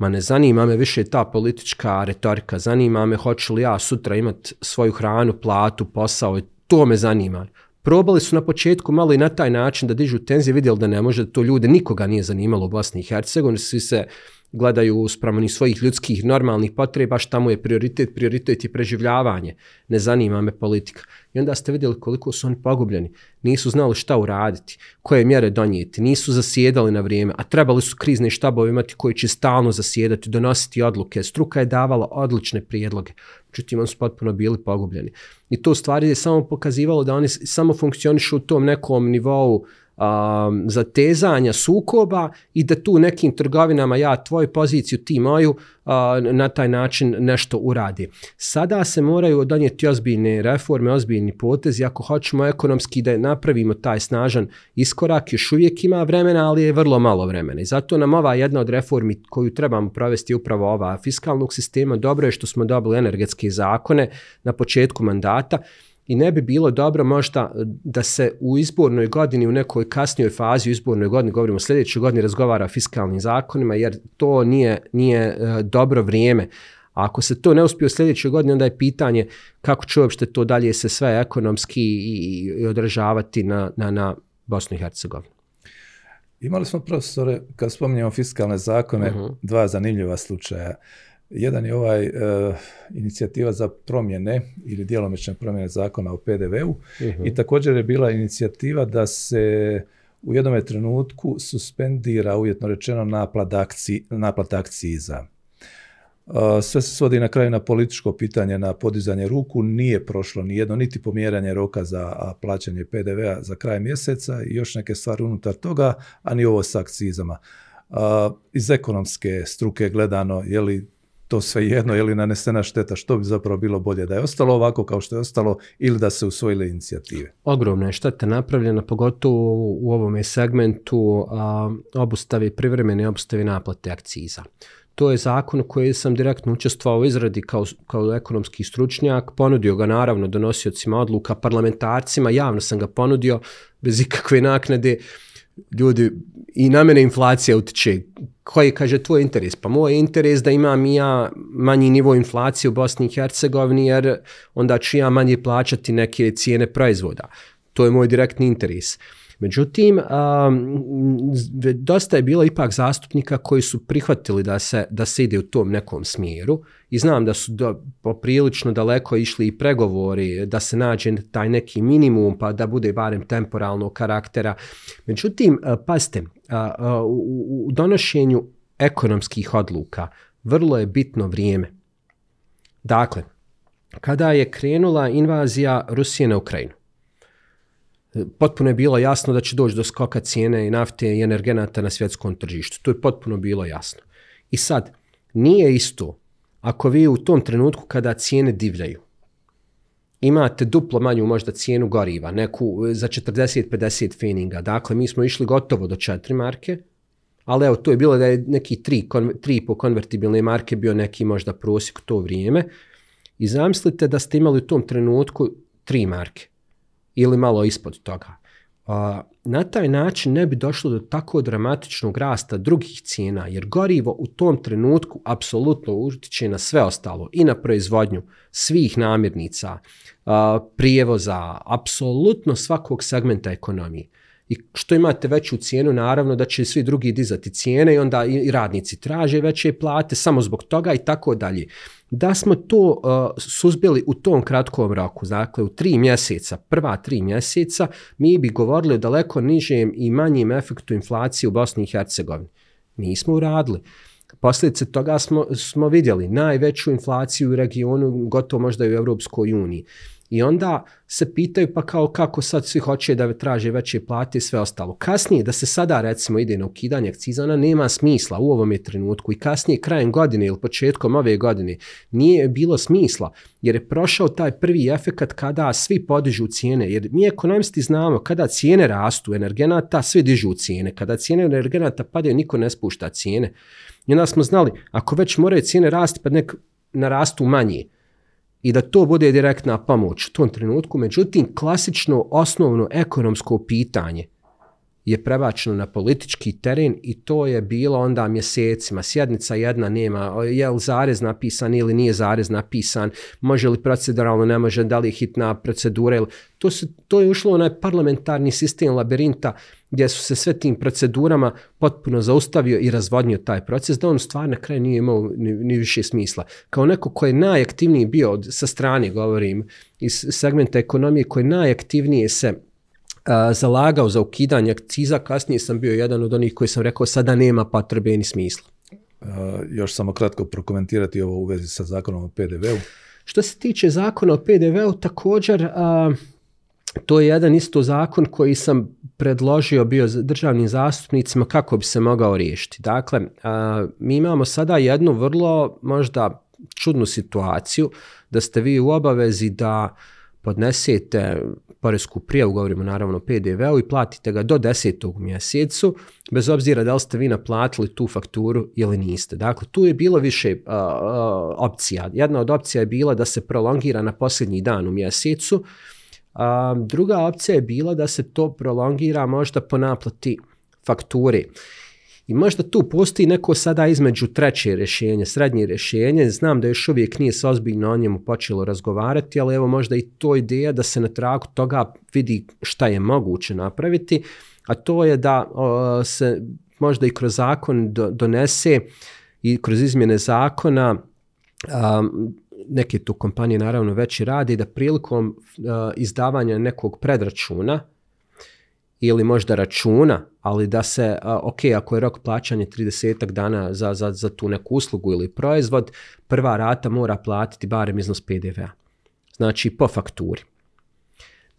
ma ne zanima me više ta politička retorika, zanima me hoću li ja sutra imat svoju hranu, platu, posao, to me zanima. Probali su na početku malo i na taj način da dižu tenzije, vidjeli da ne može, to ljude nikoga nije zanimalo u Bosni i Hercegovini, svi se gledaju spravo ni svojih ljudskih normalnih potreba, šta mu je prioritet, prioritet je preživljavanje, ne zanima me politika. I onda ste vidjeli koliko su oni pogubljeni, nisu znali šta uraditi, koje mjere donijeti, nisu zasjedali na vrijeme, a trebali su krizne štabove imati koji će stalno zasjedati, donositi odluke, struka je davala odlične prijedloge, međutim oni su potpuno bili pogubljeni. I to u stvari je samo pokazivalo da oni samo funkcionišu u tom nekom nivou um, zatezanja sukoba i da tu nekim trgovinama ja tvoju poziciju, ti moju, uh, na taj način nešto uradi. Sada se moraju donijeti ozbiljne reforme, ozbiljni potezi, ako hoćemo ekonomski da napravimo taj snažan iskorak, još uvijek ima vremena, ali je vrlo malo vremena. I zato nam ova jedna od reformi koju trebamo provesti upravo ova fiskalnog sistema, dobro je što smo dobili energetske zakone na početku mandata, i ne bi bilo dobro možda da se u izbornoj godini, u nekoj kasnijoj fazi u izbornoj godini, govorimo o sljedećoj godini, razgovara o fiskalnim zakonima, jer to nije, nije e, dobro vrijeme. A ako se to ne uspije u sljedećoj godini, onda je pitanje kako će uopšte to dalje se sve ekonomski i, i održavati na, na, na Bosnu i Hercegovinu. Imali smo profesore, kad spominjamo fiskalne zakone, uh -huh. dva zanimljiva slučaja. Jedan je ovaj e, inicijativa za promjene ili djelomične promjene zakona o PDV-u uh -huh. i također je bila inicijativa da se u jednom trenutku suspendira uvjetno rečeno naplat, akci, akciza. Uh, sve se svodi na kraju na političko pitanje, na podizanje ruku, nije prošlo ni jedno, niti pomjeranje roka za plaćanje PDV-a za kraj mjeseca i još neke stvari unutar toga, a ni ovo s akcizama. Uh, iz ekonomske struke gledano, je li to sve jedno, je li nanesena šteta, što bi zapravo bilo bolje da je ostalo ovako kao što je ostalo ili da se usvojile inicijative? Ogromna je šteta napravljena, pogotovo u ovom segmentu a, obustavi, privremene obustavi naplate akciza. To je zakon koji sam direktno učestvovao u izradi kao, kao ekonomski stručnjak, ponudio ga naravno donosiocima odluka, parlamentarcima, javno sam ga ponudio bez ikakve naknade, ljudi, i na mene inflacija utiče. Koji kaže tvoj interes? Pa moj interes da imam ja manji nivo inflacije u Bosni i Hercegovini, jer onda ću ja manje plaćati neke cijene proizvoda. To je moj direktni interes. Međutim, dosta je bilo ipak zastupnika koji su prihvatili da se, da se ide u tom nekom smjeru i znam da su do, poprilično daleko išli i pregovori da se nađe taj neki minimum pa da bude barem temporalnog karaktera. Međutim, pazite, u donošenju ekonomskih odluka vrlo je bitno vrijeme. Dakle, kada je krenula invazija Rusije na Ukrajinu, potpuno je bilo jasno da će doći do skoka cijene i nafte i energenata na svjetskom tržištu. To je potpuno bilo jasno. I sad, nije isto ako vi u tom trenutku kada cijene divljaju, imate duplo manju možda cijenu goriva, neku za 40-50 feninga. Dakle, mi smo išli gotovo do 4 marke, ali evo, to je bilo da je neki 3, 3 po konvertibilne marke bio neki možda prosjek to vrijeme. I zamislite da ste imali u tom trenutku 3 marke ili malo ispod toga. Na taj način ne bi došlo do tako dramatičnog rasta drugih cijena, jer gorivo u tom trenutku apsolutno utiče na sve ostalo, i na proizvodnju svih namirnica, prijevoza, apsolutno svakog segmenta ekonomije. I što imate veću cijenu, naravno da će svi drugi dizati cijene i onda i radnici traže veće plate samo zbog toga i tako dalje da smo to uh, suzbili u tom kratkom roku, dakle u tri mjeseca, prva tri mjeseca, mi bi govorili o daleko nižem i manjim efektu inflacije u Bosni i Hercegovini. Nismo uradili. Posljedice toga smo, smo vidjeli najveću inflaciju u regionu, gotovo možda i u Europskoj uniji. I onda se pitaju pa kao kako sad svi hoće da traže veće plate i sve ostalo. Kasnije da se sada recimo ide na ukidanje akciza, ona nema smisla u ovom je trenutku i kasnije krajem godine ili početkom ove godine nije bilo smisla jer je prošao taj prvi efekat kada svi podižu cijene. Jer mi ekonomisti znamo kada cijene rastu energenata, svi dižu cijene. Kada cijene energenata padaju, niko ne spušta cijene. I onda smo znali, ako već moraju cijene rasti, pa nek narastu manje i da to bude direktna pomoć u tom trenutku. Međutim, klasično osnovno ekonomsko pitanje je prebačeno na politički teren i to je bilo onda mjesecima. Sjednica jedna nema, je li zarez napisan ili nije zarez napisan, može li proceduralno, ne može, da li je hitna procedura. Ili, to, su, to je ušlo u onaj parlamentarni sistem labirinta gdje su se sve tim procedurama potpuno zaustavio i razvodnio taj proces, da on stvar na kraju nije imao ni, ni više smisla. Kao neko ko je najaktivniji bio od, sa strane, govorim, iz segmenta ekonomije, koji najaktivnije se zalagao za ukidanje akciza, kasnije sam bio jedan od onih koji sam rekao sada nema potrebe ni smisla. Još samo kratko prokomentirati ovo u vezi sa zakonom o PDV-u. Što se tiče zakona o PDV-u, također a, to je jedan isto zakon koji sam predložio bio državnim zastupnicima kako bi se mogao riješiti. Dakle, a, mi imamo sada jednu vrlo možda čudnu situaciju da ste vi u obavezi da podnesete poresku prijavu, govorimo naravno o PDV-u i platite ga do desetog mjesecu, bez obzira da li ste vi naplatili tu fakturu ili niste. Dakle, tu je bilo više uh, opcija. Jedna od opcija je bila da se prolongira na posljednji dan u mjesecu, a druga opcija je bila da se to prolongira možda po naplati fakture. I možda tu postoji neko sada između treće rješenje, srednje rješenje. Znam da još uvijek nije se ozbiljno o njemu počelo razgovarati, ali evo možda i to ideja da se na tragu toga vidi šta je moguće napraviti, a to je da o, se možda i kroz zakon do, donese i kroz izmjene zakona a, neke tu kompanije naravno već i radi da prilikom a, izdavanja nekog predračuna ili možda računa, ali da se, ok, ako je rok plaćanja 30 dana za, za, za tu neku uslugu ili proizvod, prva rata mora platiti barem iznos PDV-a. Znači po fakturi.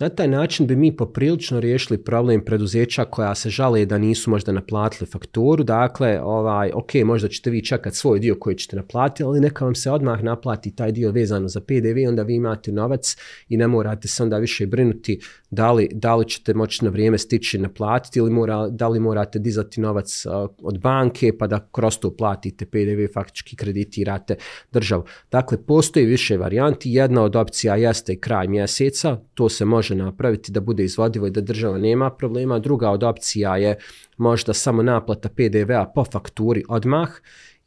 Na taj način bi mi poprilično riješili problem preduzeća koja se žale da nisu možda naplatili fakturu. Dakle, ovaj, ok, možda ćete vi čekati svoj dio koji ćete naplatiti, ali neka vam se odmah naplati taj dio vezano za PDV, onda vi imate novac i ne morate se onda više brinuti da li, da li ćete moći na vrijeme stići naplatiti ili mora, da li morate dizati novac uh, od banke pa da kroz to platite PDV, faktički kreditirate državu. Dakle, postoji više varijanti. Jedna od opcija jeste kraj mjeseca, to se može napraviti da bude izvodivo i da država nema problema. Druga od opcija je možda samo naplata PDV-a po fakturi odmah,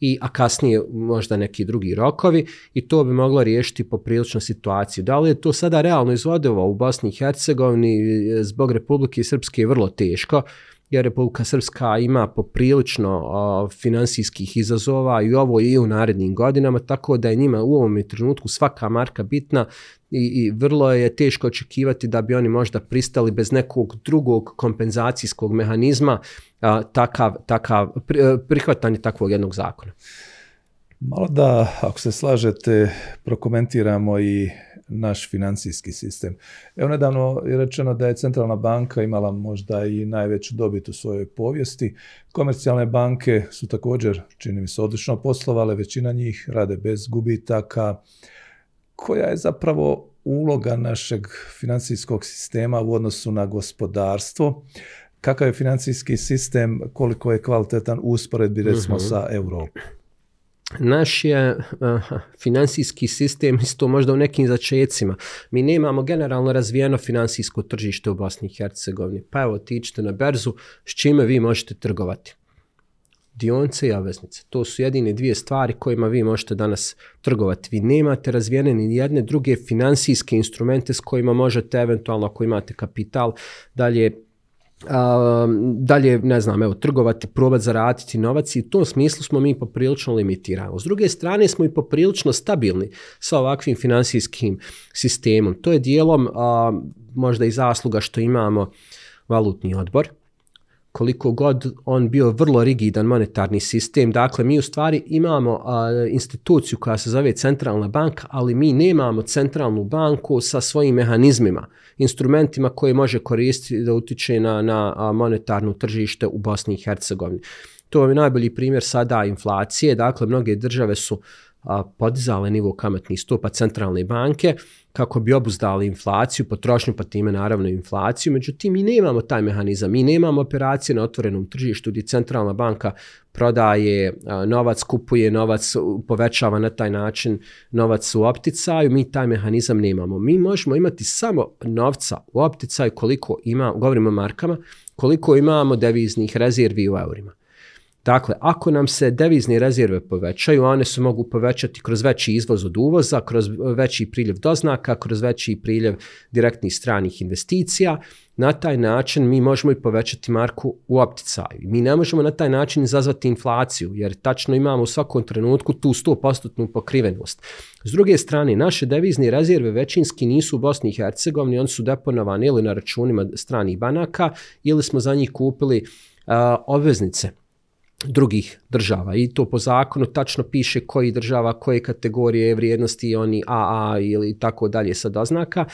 i a kasnije možda neki drugi rokovi i to bi moglo riješiti poprilično situaciju. Da li je to sada realno izvodivo u Bosni i Hercegovini zbog Republike Srpske je vrlo teško, jer Republika Srpska ima poprilično finansijskih izazova i ovo i u narednim godinama, tako da je njima u ovom trenutku svaka marka bitna i, i vrlo je teško očekivati da bi oni možda pristali bez nekog drugog kompenzacijskog mehanizma takav, takav, pri, prihvatanje takvog jednog zakona. Malo da, ako se slažete, prokomentiramo i naš financijski sistem. Evo nedavno je rečeno da je centralna banka imala možda i najveću dobit u svojoj povijesti. Komercijalne banke su također, čini mi se, odlično poslovale, većina njih rade bez gubitaka. Koja je zapravo uloga našeg financijskog sistema u odnosu na gospodarstvo? Kakav je financijski sistem, koliko je kvalitetan usporedbi recimo uh mhm. -huh. sa Europom? Naš je uh, finansijski sistem isto možda u nekim začecima. Mi nemamo generalno razvijeno finansijsko tržište u Bosni i Hercegovini. Pa evo, tičite na berzu, s čime vi možete trgovati? Dionce i obveznice. To su jedine dvije stvari kojima vi možete danas trgovati. Vi nemate razvijene ni jedne druge finansijske instrumente s kojima možete eventualno, ako imate kapital, dalje Um, dalje, ne znam, evo, trgovati, probati zaraditi novac i u tom smislu smo mi poprilično limitirani. S druge strane smo i poprilično stabilni sa ovakvim finansijskim sistemom. To je dijelom a, možda i zasluga što imamo valutni odbor, koliko god on bio vrlo rigidan monetarni sistem. Dakle, mi u stvari imamo a, instituciju koja se zove centralna banka, ali mi nemamo centralnu banku sa svojim mehanizmima, instrumentima koje može koristiti da utiče na, na monetarno tržište u Bosni i Hercegovini. To je najbolji primjer sada inflacije. Dakle, mnoge države su podizale nivo kamatnih stopa centralne banke kako bi obuzdali inflaciju, potrošnju pa time naravno inflaciju, međutim mi nemamo taj mehanizam, mi nemamo operacije na otvorenom tržištu gdje centralna banka prodaje novac, kupuje novac, povećava na taj način novac u opticaju, mi taj mehanizam nemamo. Mi možemo imati samo novca u opticaju koliko ima, govorimo o markama, koliko imamo deviznih rezervi u eurima. Dakle, ako nam se devizne rezerve povećaju, one se mogu povećati kroz veći izvoz od uvoza, kroz veći priljev doznaka, kroz veći priljev direktnih stranih investicija. Na taj način mi možemo i povećati marku u opticaju. Mi ne možemo na taj način izazvati inflaciju, jer tačno imamo u svakom trenutku tu 100% pokrivenost. S druge strane, naše devizne rezerve većinski nisu u Bosni i Hercegovini, oni su deponovani ili na računima stranih banaka, ili smo za njih kupili uh, obveznice drugih država. I to po zakonu tačno piše koji država, koje kategorije vrijednosti oni AA ili tako dalje sa doznaka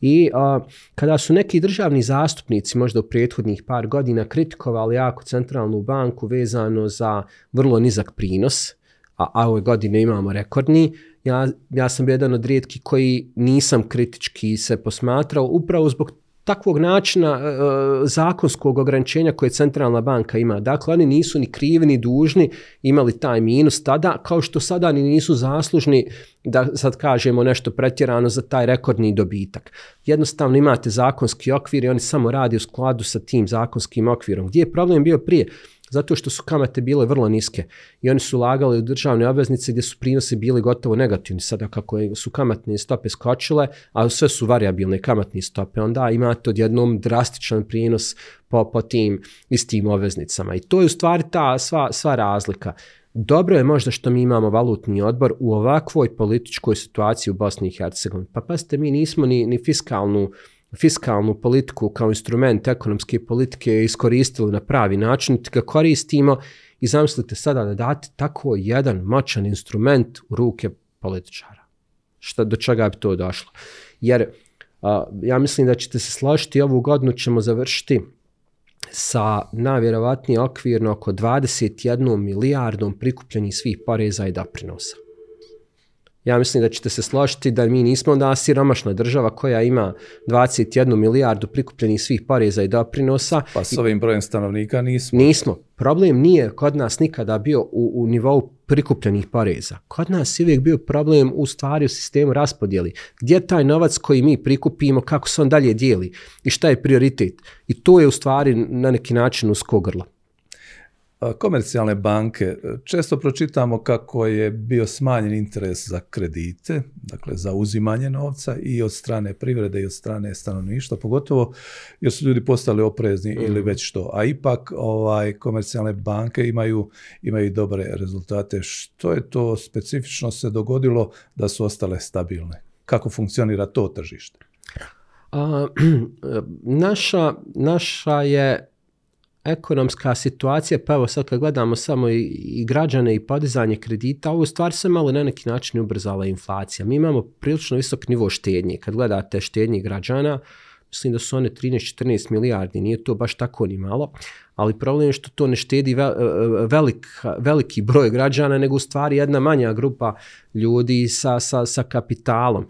i a, kada su neki državni zastupnici možda u prethodnih par godina kritikovali jako centralnu banku vezano za vrlo nizak prinos, a, a ove godine imamo rekordni, ja, ja sam jedan od rijetki koji nisam kritički se posmatrao upravo zbog takvog načina e, zakonskog ograničenja koje centralna banka ima. Dakle, oni nisu ni krivi ni dužni imali taj minus tada, kao što sada ni nisu zaslužni da sad kažemo nešto pretjerano za taj rekordni dobitak. Jednostavno imate zakonski okvir i oni samo radi u skladu sa tim zakonskim okvirom. Gdje je problem bio prije? Zato što su kamate bile vrlo niske i oni su lagali u državne obveznice gdje su prinosi bili gotovo negativni. Sada kako su kamatne stope skočile, a sve su variabilne kamatne stope, onda imate odjednom drastičan prinos po, po tim istim obveznicama. I to je u stvari ta sva, sva razlika. Dobro je možda što mi imamo valutni odbor u ovakvoj političkoj situaciji u Bosni i Hercegovini. Pa pazite, mi nismo ni, ni fiskalnu fiskalnu politiku kao instrument ekonomske politike iskoristili na pravi način, ga koristimo i zamislite sada da date tako jedan moćan instrument u ruke političara. Šta, do čega bi to došlo? Jer a, ja mislim da ćete se složiti, ovu godinu ćemo završiti sa najvjerovatnije okvirno oko 21 milijardom prikupljenih svih poreza i doprinosa ja mislim da ćete se složiti da mi nismo da siromašna država koja ima 21 milijardu prikupljenih svih poreza i doprinosa. Pa s ovim brojem stanovnika nismo. Nismo. Problem nije kod nas nikada bio u, u nivou prikupljenih poreza. Kod nas je uvijek bio problem u stvari u sistemu raspodjeli. Gdje taj novac koji mi prikupimo, kako se on dalje dijeli i šta je prioritet. I to je u stvari na neki način usko grlo komercijalne banke, često pročitamo kako je bio smanjen interes za kredite, dakle za uzimanje novca i od strane privrede i od strane stanovništva, pogotovo jer su ljudi postali oprezni mm. ili već što. A ipak ovaj komercijalne banke imaju, imaju dobre rezultate. Što je to specifično se dogodilo da su ostale stabilne? Kako funkcionira to tržište? A, *clears throat* naša, naša je ekonomska situacija, pa evo sad kad gledamo samo i, i građane i podizanje kredita, ovo stvar se malo na neki način ubrzala inflacija. Mi imamo prilično visok nivo štednje. Kad gledate štednje građana, mislim da su one 13-14 milijardi, nije to baš tako ni malo, ali problem je što to ne štedi velik, veliki broj građana, nego u stvari jedna manja grupa ljudi sa, sa, sa kapitalom.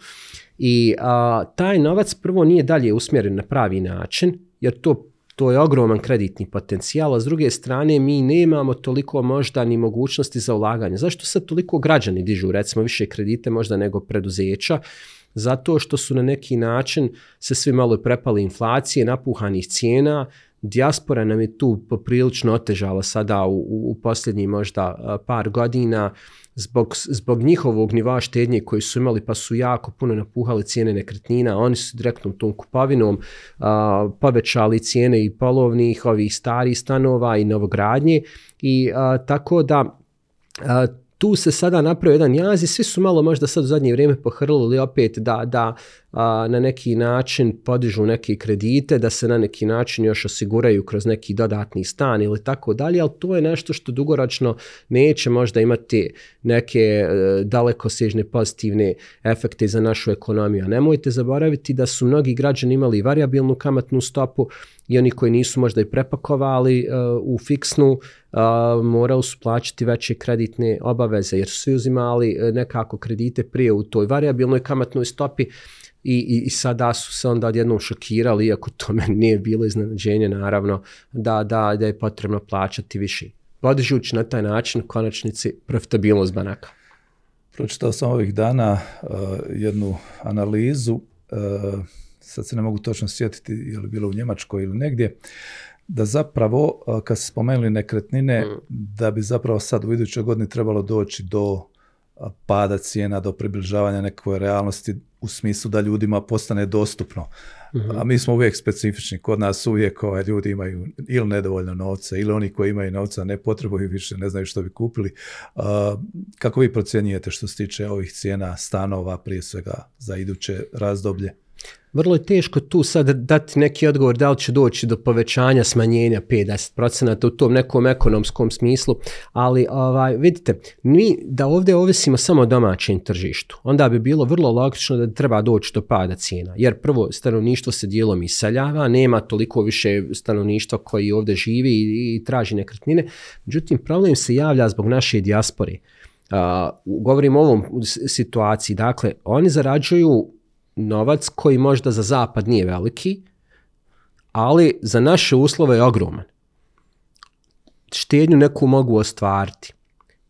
I a, taj novac prvo nije dalje usmjeren na pravi način, jer to to je ogroman kreditni potencijal, a s druge strane mi nemamo toliko možda ni mogućnosti za ulaganje. Zašto sad toliko građani dižu recimo više kredite možda nego preduzeća? Zato što su na neki način se svi malo prepali inflacije, napuhanih cijena, dijaspora nam je tu poprilično otežala sada u, u, u posljednjih možda par godina, zbog, zbog njihovog niva štednje koji su imali pa su jako puno napuhali cijene nekretnina, oni su direktnom tom kupovinom a, povećali cijene i polovnih, ovih starih stanova i novogradnje. I a, tako da a, tu se sada napravio jedan jaz i svi su malo možda sad u zadnje vrijeme pohrlili opet da, da a, na neki način podižu neke kredite, da se na neki način još osiguraju kroz neki dodatni stan ili tako dalje, ali to je nešto što dugoročno neće možda imati neke e, dalekosežne pozitivne efekte za našu ekonomiju. A nemojte zaboraviti da su mnogi građani imali variabilnu kamatnu stopu i oni koji nisu možda i prepakovali u fiksnu, morali su plaćati veće kreditne obaveze jer su svi uzimali nekako kredite prije u toj variabilnoj kamatnoj stopi i, i, sada su se onda odjednom šokirali, iako to *laughs* meni nije bilo iznenađenje naravno, da, da, da je potrebno plaćati više. Podižući na taj način konačnici profitabilnost banaka. Pročitao sam ovih dana uh, jednu analizu, uh, sad se ne mogu točno sjetiti je li bilo u Njemačkoj ili negdje, da zapravo uh, kad se spomenuli nekretnine, mm. da bi zapravo sad u idućoj godini trebalo doći do pada cijena, do približavanja nekoj realnosti u smislu da ljudima postane dostupno. A mi smo uvijek specifični. Kod nas uvijek ovaj, ljudi imaju ili nedovoljno novca ili oni koji imaju novca ne potrebuju više, ne znaju što bi kupili. kako vi procjenjujete što se tiče ovih cijena stanova prije svega za iduće razdoblje? Vrlo je teško tu sad dati neki odgovor da li će doći do povećanja smanjenja 50% u tom nekom ekonomskom smislu, ali ovaj, vidite, mi da ovdje ovisimo samo o domaćem tržištu, onda bi bilo vrlo logično da treba doći do pada cijena, jer prvo stanovništvo se dijelom iseljava, nema toliko više stanovništva koji ovdje živi i, i traži nekretnine, međutim problem se javlja zbog naše dijaspore. Uh, govorim o ovom situaciji, dakle, oni zarađuju novac koji možda za zapad nije veliki, ali za naše uslove je ogroman. Štednju neku mogu ostvariti.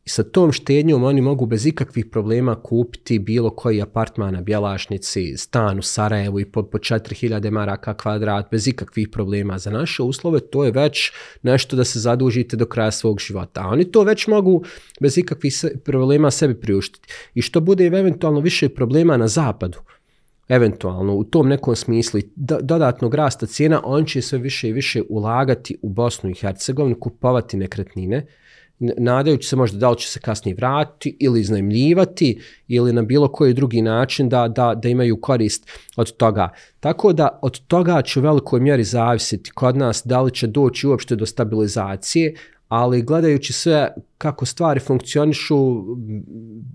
I sa tom štednjom oni mogu bez ikakvih problema kupiti bilo koji apartman na Bjelašnici, stan u Sarajevu i po, po 4000 maraka kvadrat, bez ikakvih problema. Za naše uslove to je već nešto da se zadužite do kraja svog života. A oni to već mogu bez ikakvih problema sebi priuštiti. I što bude eventualno više problema na zapadu, eventualno u tom nekom smislu dodatnog rasta cijena, on će sve više i više ulagati u Bosnu i Hercegovinu, kupovati nekretnine, nadajući se možda da li će se kasnije vratiti ili iznajmljivati ili na bilo koji drugi način da, da, da imaju korist od toga. Tako da od toga će u velikoj mjeri zavisiti kod nas da li će doći uopšte do stabilizacije, ali gledajući sve kako stvari funkcionišu,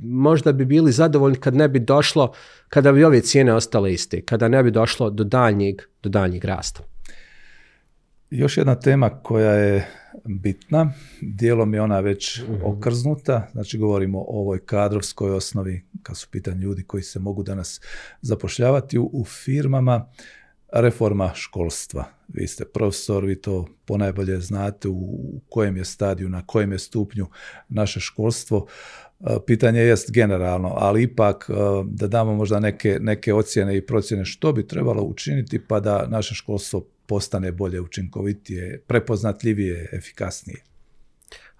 možda bi bili zadovoljni kad ne bi došlo, kada bi ove cijene ostale iste, kada ne bi došlo do daljnjeg, do daljnjeg rasta. Još jedna tema koja je bitna, dijelom je ona već mhm. okrznuta, znači govorimo o ovoj kadrovskoj osnovi, kad su pitanje ljudi koji se mogu danas zapošljavati u, u firmama, reforma školstva. Vi ste profesor, vi to ponajbolje znate u kojem je stadiju, na kojem je stupnju naše školstvo. E, pitanje jest generalno, ali ipak e, da damo možda neke, neke ocjene i procjene što bi trebalo učiniti pa da naše školstvo postane bolje, učinkovitije, prepoznatljivije, efikasnije.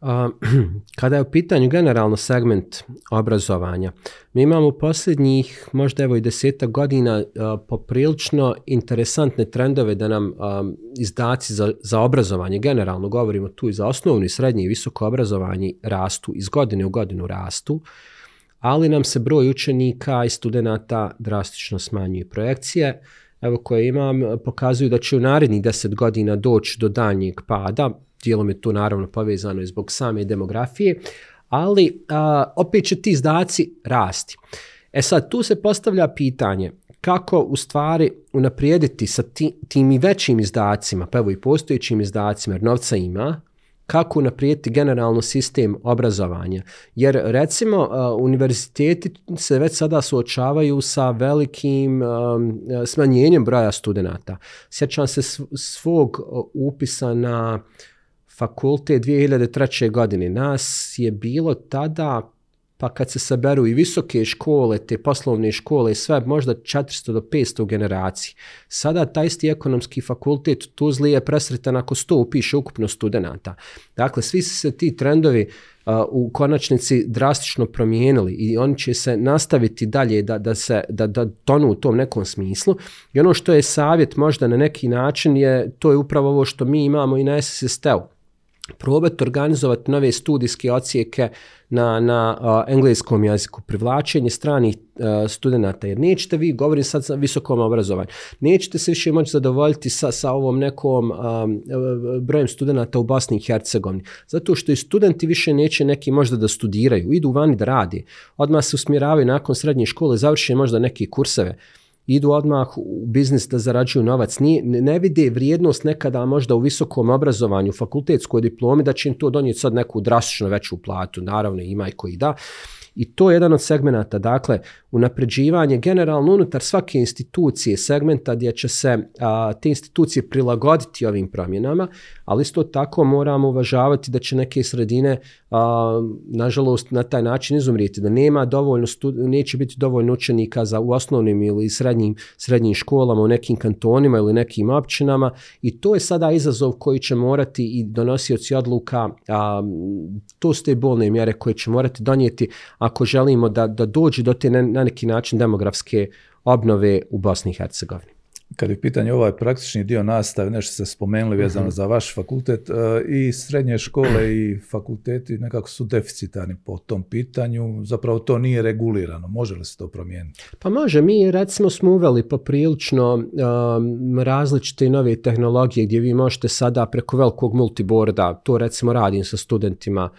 *clears throat* Kada je u pitanju generalno segment obrazovanja, mi imamo u posljednjih možda evo i deseta godina poprilično interesantne trendove da nam izdaci za, za obrazovanje, generalno govorimo tu i za osnovno i srednje i visoko obrazovanje rastu, iz godine u godinu rastu, ali nam se broj učenika i studenata drastično smanjuje. Projekcije evo koje imam pokazuju da će u narednih deset godina doći do daljnjeg pada, dijelom je to naravno povezano i zbog same demografije, ali a, opet će ti izdaci rasti. E sad, tu se postavlja pitanje kako u stvari unaprijediti sa ti, tim i većim izdacima, pa evo i postojećim izdacima, jer novca ima, kako unaprijediti generalno sistem obrazovanja. Jer recimo univerziteti se već sada suočavaju sa velikim smanjenjem broja studenata. Sjećam se svog upisa na fakultet 2003. godine. Nas je bilo tada, pa kad se saberu i visoke škole, te poslovne škole, sve možda 400 do 500 generaciji. Sada taj isti ekonomski fakultet u Tuzli je presretan ako 100 upiše ukupno studenta. Dakle, svi se ti trendovi u konačnici drastično promijenili i oni će se nastaviti dalje da, da, se, da, da tonu u tom nekom smislu. I ono što je savjet možda na neki način je, to je upravo ovo što mi imamo i na SSST-u probati organizovati nove studijske ocijeke na, na uh, engleskom jeziku, privlačenje stranih studenta, jer nećete vi, govorim sad sa visokom obrazovanju, nećete se više moći zadovoljiti sa, sa ovom nekom um, brojem studenta u Bosni i Hercegovini, zato što i studenti više neće neki možda da studiraju, idu vani da radi, odmah se usmjeravaju nakon srednje škole, završe možda neke kurseve, idu odmah u biznis da zarađuju novac. Nije, ne vide vrijednost nekada možda u visokom obrazovanju, fakultetskoj diplomi, da će im to donijeti sad neku drastično veću platu. Naravno, ima i koji da. I to je jedan od segmenata, dakle, unapređivanje generalno unutar svake institucije, segmenta gdje će se a, te institucije prilagoditi ovim promjenama, ali isto tako moramo uvažavati da će neke sredine, a, nažalost, na taj način izumrijeti, da nema dovoljno, neće biti dovoljno učenika za u osnovnim ili srednjim, srednjim školama, u nekim kantonima ili nekim općinama. I to je sada izazov koji će morati i donosioci odluka, a, to su te bolne mjere koje će morati donijeti ako želimo da, da dođe do te na neki način demografske obnove u Bosni i Hercegovini. Kad je pitanje ovaj praktični dio nastave, nešto ste spomenuli vezano -hmm. za vaš fakultet, e, i srednje škole i fakulteti nekako su deficitarni po tom pitanju, zapravo to nije regulirano, može li se to promijeniti? Pa može, mi recimo smo uveli poprilično um, različite nove tehnologije gdje vi možete sada preko velikog multiborda, to recimo radim sa studentima,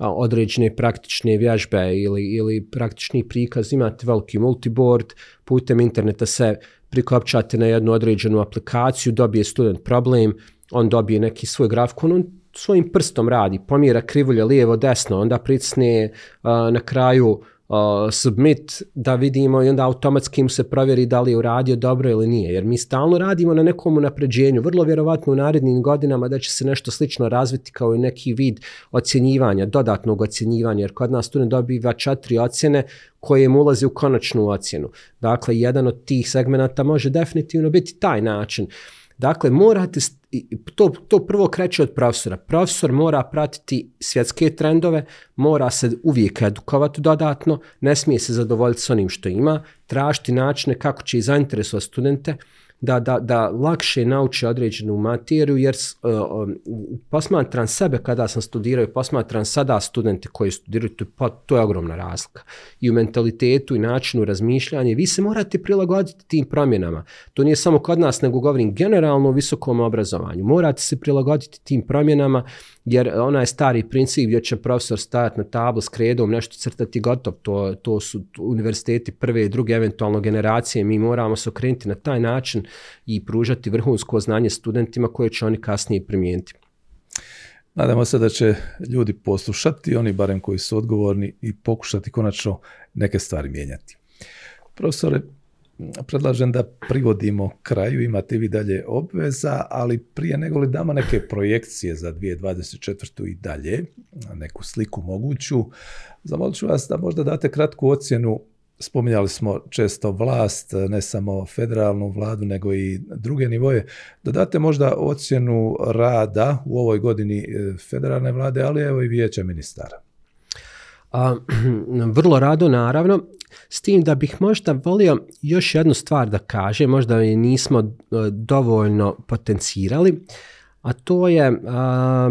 određene praktične vježbe ili, ili praktični prikaz, imate veliki multiboard, putem interneta se prikopčate na jednu određenu aplikaciju, dobije student problem, on dobije neki svoj grafikon, on svojim prstom radi, pomjera krivulje lijevo, desno, onda pricne uh, na kraju uh, submit da vidimo i onda automatski mu se provjeri da li je uradio dobro ili nije. Jer mi stalno radimo na nekom napređenju, vrlo vjerovatno u narednim godinama da će se nešto slično razviti kao i neki vid ocjenjivanja, dodatnog ocjenjivanja, jer kod nas student dobiva četiri ocjene koje mu ulazi u konačnu ocjenu. Dakle, jedan od tih segmenata može definitivno biti taj način. Dakle, morate to, to prvo kreće od profesora. Profesor mora pratiti svjetske trendove, mora se uvijek edukovati dodatno, ne smije se zadovoljiti s onim što ima, tražiti načine kako će i zainteresovati studente, da, da, da lakše nauče određenu materiju, jer uh, posmatram sebe kada sam studirao i posmatram sada studente koji studiraju, pa, to je ogromna razlika. I u mentalitetu i načinu razmišljanja, vi se morate prilagoditi tim promjenama. To nije samo kod nas, nego govorim generalno o visokom obrazovanju. Morate se prilagoditi tim promjenama, jer onaj stari princip gdje će profesor stajati na tablu s kredom, nešto crtati gotov, to, to su univerziteti prve i druge eventualno generacije, mi moramo se okrenuti na taj način i pružati vrhunsko znanje studentima koje će oni kasnije primijeniti. Nadamo se da će ljudi poslušati, oni barem koji su odgovorni i pokušati konačno neke stvari mijenjati. Profesore, predlažem da privodimo kraju, imate vi dalje obveza, ali prije nego li damo neke projekcije za 2024. i dalje, neku sliku moguću, zamolit ću vas da možda date kratku ocjenu spominjali smo često vlast, ne samo federalnu vladu, nego i druge nivoje. Da date možda ocjenu rada u ovoj godini e, federalne vlade, ali evo i vijeća ministara. A, *clears throat* vrlo rado, naravno. S tim da bih možda volio još jednu stvar da kaže, možda je nismo e, dovoljno potencirali, a to je a,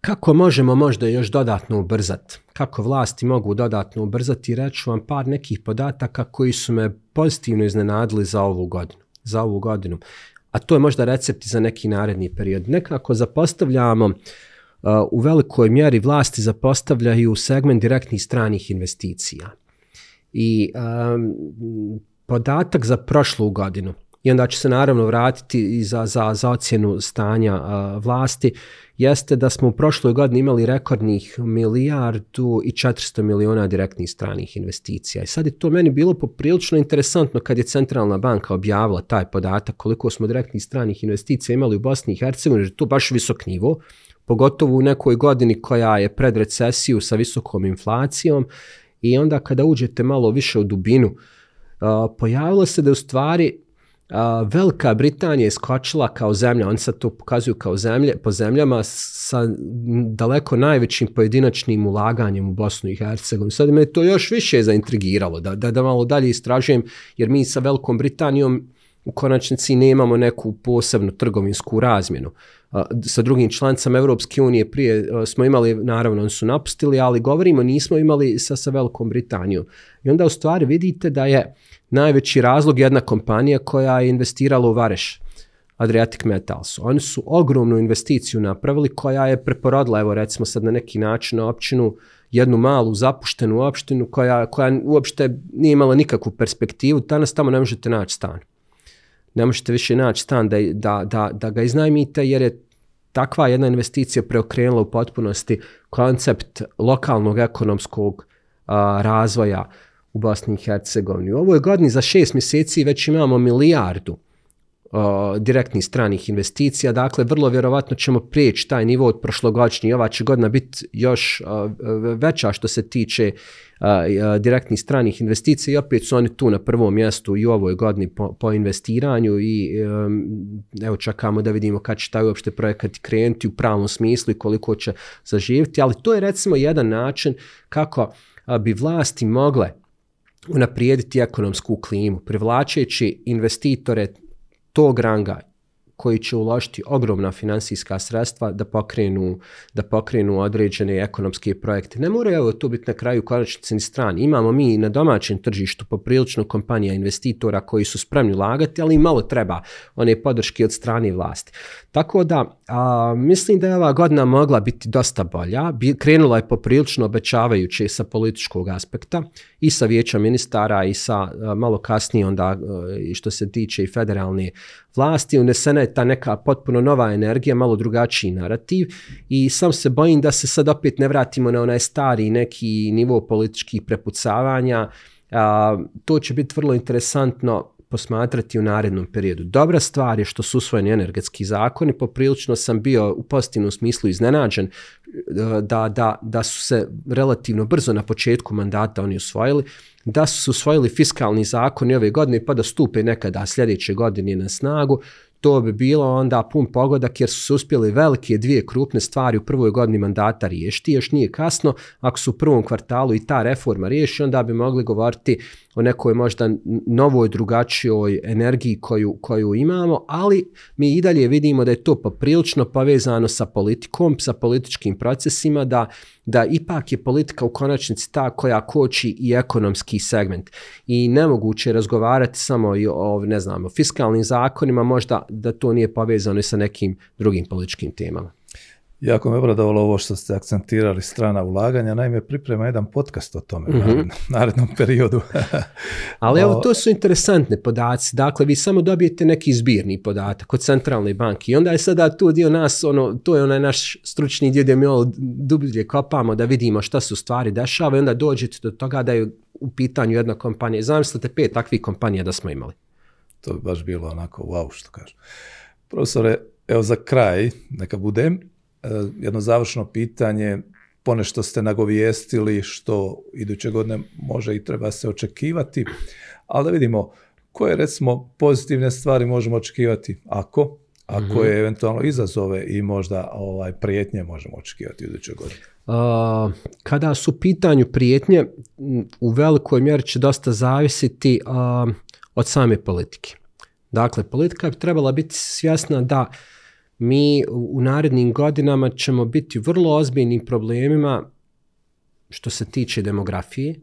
kako možemo možda još dodatno ubrzati, kako vlasti mogu dodatno ubrzati, reću vam par nekih podataka koji su me pozitivno iznenadili za ovu godinu. Za ovu godinu. A to je možda recept za neki naredni period. Nekako zapostavljamo u velikoj mjeri vlasti zapostavljaju segment direktnih stranih investicija. I um, podatak za prošlu godinu, i onda će se naravno vratiti i za, za, za ocjenu stanja uh, vlasti, jeste da smo u prošloj godini imali rekordnih milijardu i 400 miliona direktnih stranih investicija. I sad je to meni bilo poprilično interesantno kad je Centralna banka objavila taj podatak koliko smo direktnih stranih investicija imali u Bosni i Hercegovini, to baš visok nivo, pogotovo u nekoj godini koja je pred recesiju sa visokom inflacijom i onda kada uđete malo više u dubinu, pojavilo se da u stvari Velika Britanija je skočila kao zemlja, oni sad to pokazuju kao zemlje, po zemljama sa daleko najvećim pojedinačnim ulaganjem u Bosnu i Hercegovini. Sad me to još više zaintrigiralo, da, da, da malo dalje istražujem, jer mi sa Velikom Britanijom u konačnici nemamo neku posebnu trgovinsku razmjenu. Sa drugim članicama Evropske unije prije smo imali, naravno, oni su napustili, ali govorimo, nismo imali sa, sa Velikom Britanijom. I onda u stvari vidite da je najveći razlog jedna kompanija koja je investirala u Vareš. Adriatic Metals. Oni su ogromnu investiciju napravili koja je preporodila, evo recimo sad na neki način na općinu, jednu malu zapuštenu opštinu koja, koja uopšte nije imala nikakvu perspektivu, danas tamo ne možete naći stan. Ne možete više naći stan da, da, da, da ga iznajmite jer je takva jedna investicija preokrenula u potpunosti koncept lokalnog ekonomskog a, razvoja u Bosni i Hercegovini. U ovoj godini za šest mjeseci već imamo milijardu direktnih stranih investicija. Dakle, vrlo vjerovatno ćemo prijeći taj nivo od prošlogodišnji. Ova će godina biti još veća što se tiče direktnih stranih investicija i opet su oni tu na prvom mjestu i u ovoj godini po, po investiranju i evo čekamo da vidimo kad će taj uopšte projekat krenuti u pravom smislu i koliko će zaživiti, ali to je recimo jedan način kako bi vlasti mogle unaprijediti ekonomsku klimu, privlačeći investitore tog ranga koji će uložiti ogromna finansijska sredstva da pokrenu, da pokrenu određene ekonomske projekte. Ne mora evo to biti na kraju konačnici ni strani. Imamo mi na domaćem tržištu poprilično kompanija investitora koji su spremni lagati, ali malo treba one podrške od strane vlasti. Tako da a, mislim da je ova godina mogla biti dosta bolja. Krenula je poprilično obećavajuće sa političkog aspekta i sa vijeća ministara i sa a, malo kasnije onda a, što se tiče i federalne vlasti. Unesena je ta neka potpuno nova energija, malo drugačiji narativ i sam se bojim da se sad opet ne vratimo na onaj stari neki nivo političkih prepucavanja. A, to će biti vrlo interesantno posmatrati u narednom periodu. Dobra stvar je što su usvojeni energetski zakoni, poprilično sam bio u pozitivnom smislu iznenađen e, da, da, da su se relativno brzo na početku mandata oni usvojili, da su se usvojili fiskalni zakoni ove godine pa da stupe nekada sljedeće godine na snagu, to bi bilo onda pun pogodak jer su se uspjeli velike dvije krupne stvari u prvoj godini mandata riješiti. Još nije kasno, ako su u prvom kvartalu i ta reforma riješi, onda bi mogli govoriti o nekoj možda novoj drugačijoj energiji koju, koju imamo, ali mi i dalje vidimo da je to poprilično povezano sa politikom, sa političkim procesima, da, da ipak je politika u konačnici ta koja koči i ekonomski segment. I nemoguće je razgovarati samo i o, ne znam, o fiskalnim zakonima, možda da to nije povezano i sa nekim drugim političkim temama. Jako me obradovalo ovo što ste akcentirali strana ulaganja, naime priprema jedan podcast o tome mm -hmm. u narednom periodu. *laughs* Ali evo, to su interesantne podaci. Dakle, vi samo dobijete neki zbirni podatak od centralne banke i onda je sada tu dio nas, ono, to je onaj naš stručni dio gdje mi ovo dublje kopamo da vidimo šta su stvari dešava i onda dođete do toga da je u pitanju jedna kompanija. Zamislite pet takvih kompanija da smo imali. To bi baš bilo onako wow što kažu. Profesore, evo za kraj, neka budem, jedno završno pitanje, ponešto ste nagovijestili što iduće godine može i treba se očekivati, ali da vidimo koje recimo pozitivne stvari možemo očekivati ako, a koje eventualno izazove i možda ovaj prijetnje možemo očekivati iduće godine. Uh, kada su pitanju prijetnje, u velikoj mjeri će dosta zavisiti od same politike. Dakle, politika bi trebala biti svjesna da mi u narednim godinama ćemo biti vrlo ozbiljnim problemima što se tiče demografije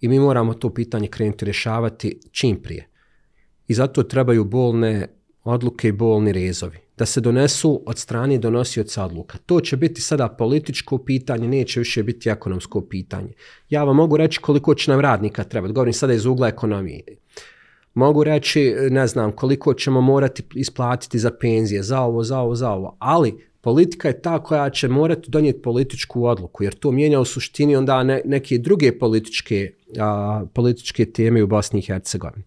i mi moramo to pitanje krenuti rješavati čim prije. I zato trebaju bolne odluke i bolni rezovi. Da se donesu od strane donosioca odluka. To će biti sada političko pitanje, neće više biti ekonomsko pitanje. Ja vam mogu reći koliko će nam radnika trebati. Govorim sada iz ugla ekonomije mogu reći, ne znam, koliko ćemo morati isplatiti za penzije, za ovo, za ovo, za ovo, ali politika je ta koja će morati donijeti političku odluku, jer to mijenja u suštini onda ne, neke druge političke, a, političke teme u Bosni i Hercegovini.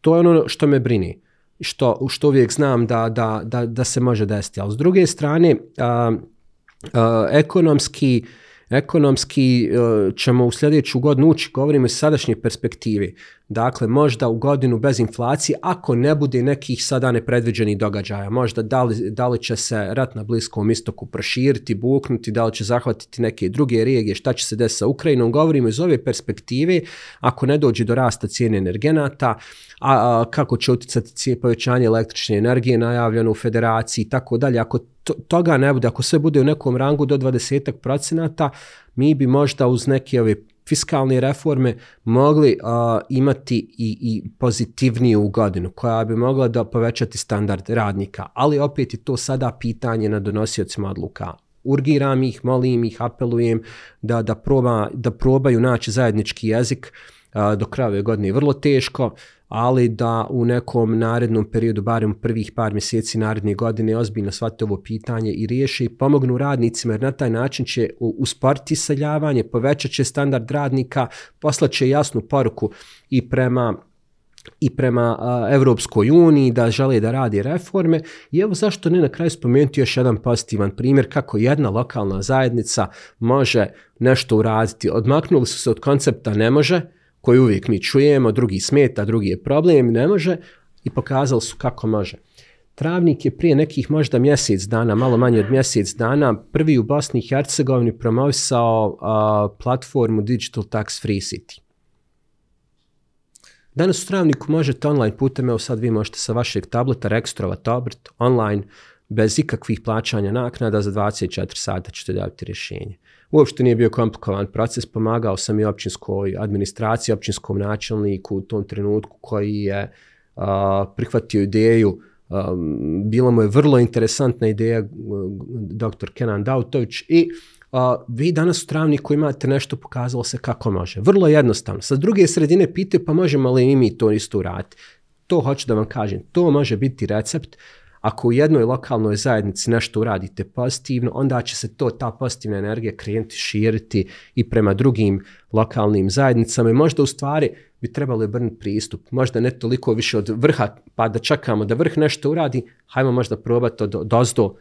To je ono što me brini, što, što uvijek znam da, da, da, da se može desiti. Ali s druge strane, a, a, ekonomski, ekonomski ćemo u sljedeću godinu ući, govorimo iz sadašnje perspektive, Dakle, možda u godinu bez inflacije, ako ne bude nekih sada nepredviđenih događaja, možda da li, da li će se rat na Bliskom istoku proširiti, buknuti, da li će zahvatiti neke druge regije, šta će se desiti sa Ukrajinom, govorimo iz ove perspektive, ako ne dođe do rasta cijene energenata, a, a kako će cijene povećanje električne energije najavljeno u federaciji i tako dalje, ako to, toga ne bude, ako sve bude u nekom rangu do 20 procenata, mi bi možda uz neke ove fiskalne reforme mogli imati i, i pozitivniju godinu koja bi mogla da povećati standard radnika, ali opet je to sada pitanje na donosiocima odluka. Urgiram ih, molim ih, apelujem da, da, proba, da probaju naći zajednički jezik do kraja ove godine. Vrlo teško, ali da u nekom narednom periodu, barem prvih par mjeseci naredne godine, ozbiljno shvate ovo pitanje i riješe i pomognu radnicima, jer na taj način će usporiti iseljavanje, povećat će standard radnika, poslaće jasnu poruku i prema i prema Europskoj uniji da žele da radi reforme i evo zašto ne na kraju spomenuti još jedan pozitivan primjer kako jedna lokalna zajednica može nešto uraditi. Odmaknuli su se od koncepta ne može, koji uvijek mi čujemo, drugi smeta, drugi je problem, ne može i pokazali su kako može. Travnik je prije nekih možda mjesec dana, malo manje od mjesec dana, prvi u Bosni i Hercegovini promovisao platformu Digital Tax Free City. Danas u Travniku možete online putem, evo sad vi možete sa vašeg tableta rekstrovat obrt online bez ikakvih plaćanja naknada za 24 sata ćete dobiti rješenje. Uopšte nije bio komplikovan proces, pomagao sam i općinskoj administraciji, općinskom načelniku u tom trenutku koji je prihvatio ideju bila mu je vrlo interesantna ideja dr. Kenan Dautović i vi danas u Travniku imate nešto pokazalo se kako može. Vrlo jednostavno. Sa druge sredine pitaju pa možemo li i mi to isto uraditi. To hoću da vam kažem. To može biti recept ako u jednoj lokalnoj zajednici nešto uradite pozitivno, onda će se to, ta pozitivna energija krenuti širiti i prema drugim lokalnim zajednicama i možda u stvari bi trebalo obrnuti pristup. Možda ne toliko više od vrha, pa da čekamo da vrh nešto uradi, hajmo možda probati od dozdo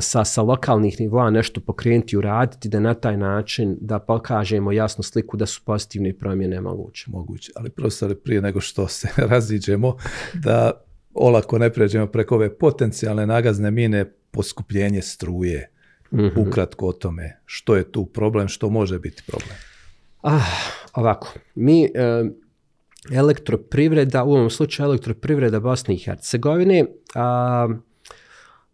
sa, sa lokalnih nivoa nešto pokrenuti uraditi, da na taj način da pokažemo jasnu sliku da su pozitivne promjene moguće. Moguće, ali profesore, prije nego što se *laughs* raziđemo, da olako ne pređemo preko ove potencijalne nagazne mine, poskupljenje struje. mm Ukratko o tome, što je tu problem, što može biti problem? Ah, ovako, mi e, elektroprivreda, u ovom slučaju elektroprivreda Bosne i Hercegovine, a,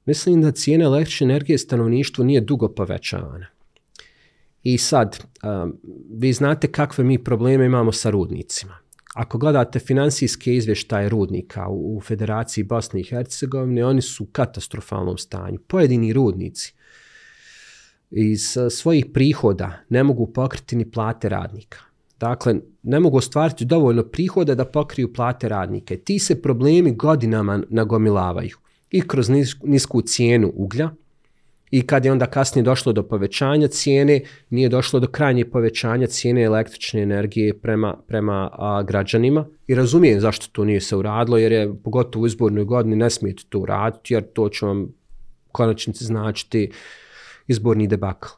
mislim da cijena električne energije stanovništvu nije dugo povećavana. I sad, vi znate kakve mi probleme imamo sa rudnicima. Ako gledate financijske izvještaje rudnika u, Federaciji Bosne i Hercegovine, oni su u katastrofalnom stanju. Pojedini rudnici iz eh, svojih prihoda ne mogu pokriti ni plate radnika. Dakle, ne mogu ostvariti dovoljno prihoda da pokriju plate radnike. Ti se problemi godinama nagomilavaju i kroz nisku cijenu uglja, i kad je onda kasnije došlo do povećanja cijene, nije došlo do krajnje povećanja cijene električne energije prema, prema građanima. I razumijem zašto to nije se uradilo, jer je pogotovo u izbornoj godini ne smijete to uraditi, jer to će vam konačnici značiti izborni debakl.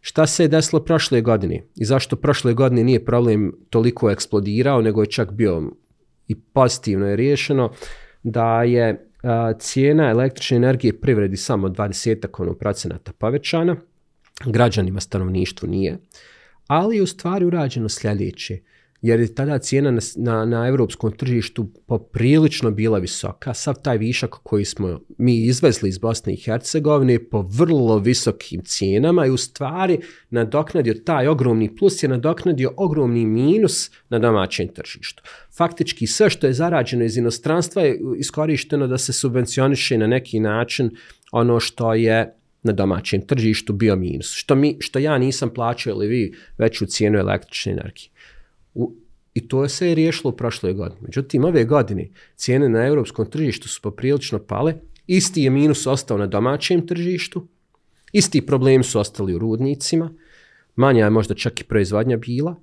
Šta se je desilo prošle godine i zašto prošle godine nije problem toliko eksplodirao, nego je čak bio i pozitivno je riješeno, da je cijena električne energije privredi samo 20 ono procenata povećana, građanima stanovništvu nije, ali je u stvari urađeno sljedeće jer je tada cijena na, na, na europskom tržištu poprilično bila visoka. Sav taj višak koji smo mi izvezli iz Bosne i Hercegovine po vrlo visokim cijenama i u stvari nadoknadio taj ogromni plus je nadoknadio ogromni minus na domaćem tržištu. Faktički sve što je zarađeno iz inostranstva je iskorišteno da se subvencioniše na neki način ono što je na domaćem tržištu bio minus. Što, mi, što ja nisam plaćao ili vi veću cijenu električne energije. U, I to se je riješilo u prošloj godini. Međutim, ove godine cijene na europskom tržištu su poprilično pale, isti je minus ostao na domaćem tržištu, isti problemi su ostali u rudnicima, manja je možda čak i proizvodnja bila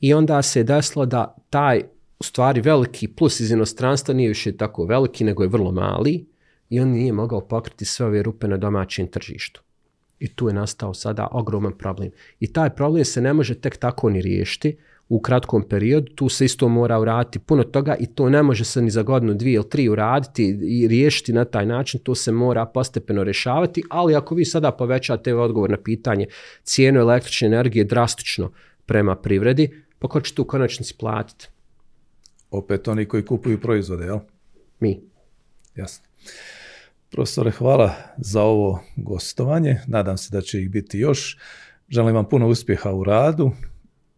i onda se je desilo da taj u stvari veliki plus iz inostranstva nije više tako veliki, nego je vrlo mali i on nije mogao pokriti sve ove rupe na domaćem tržištu. I tu je nastao sada ogroman problem. I taj problem se ne može tek tako ni riješiti, u kratkom periodu, tu se isto mora uraditi puno toga i to ne može se ni za godinu, dvije ili tri uraditi i riješiti na taj način, to se mora postepeno rješavati, ali ako vi sada povećate odgovor na pitanje cijenu električne energije drastično prema privredi, pa ko će tu u konačnici platiti? Opet oni koji kupuju proizvode, jel? Mi. Jasno. Profesore, hvala za ovo gostovanje. Nadam se da će ih biti još. Želim vam puno uspjeha u radu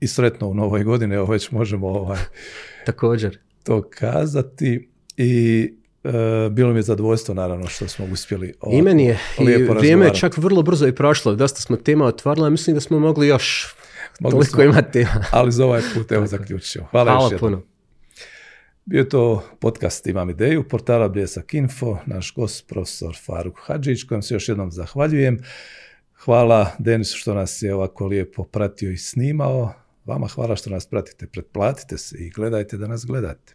i sretno u novoj godini, evo već možemo ovaj, *laughs* Također. to kazati i e, bilo mi je zadovoljstvo naravno što smo uspjeli ovako I meni je, i vrijeme je čak vrlo brzo i prošlo, dosta smo tema otvorili, a mislim da smo mogli još Mogli toliko smo. ima tema. *laughs* Ali za ovaj put evo zaključit ćemo. Hvala, još Hvala jednom. puno. Bio to podcast Imam ideju, portala Bljesak Info, naš gost profesor Faruk Hadžić, kojem se još jednom zahvaljujem. Hvala Denisu što nas je ovako lijepo pratio i snimao. Vama hvala što nas pratite, pretplatite se i gledajte da nas gledate.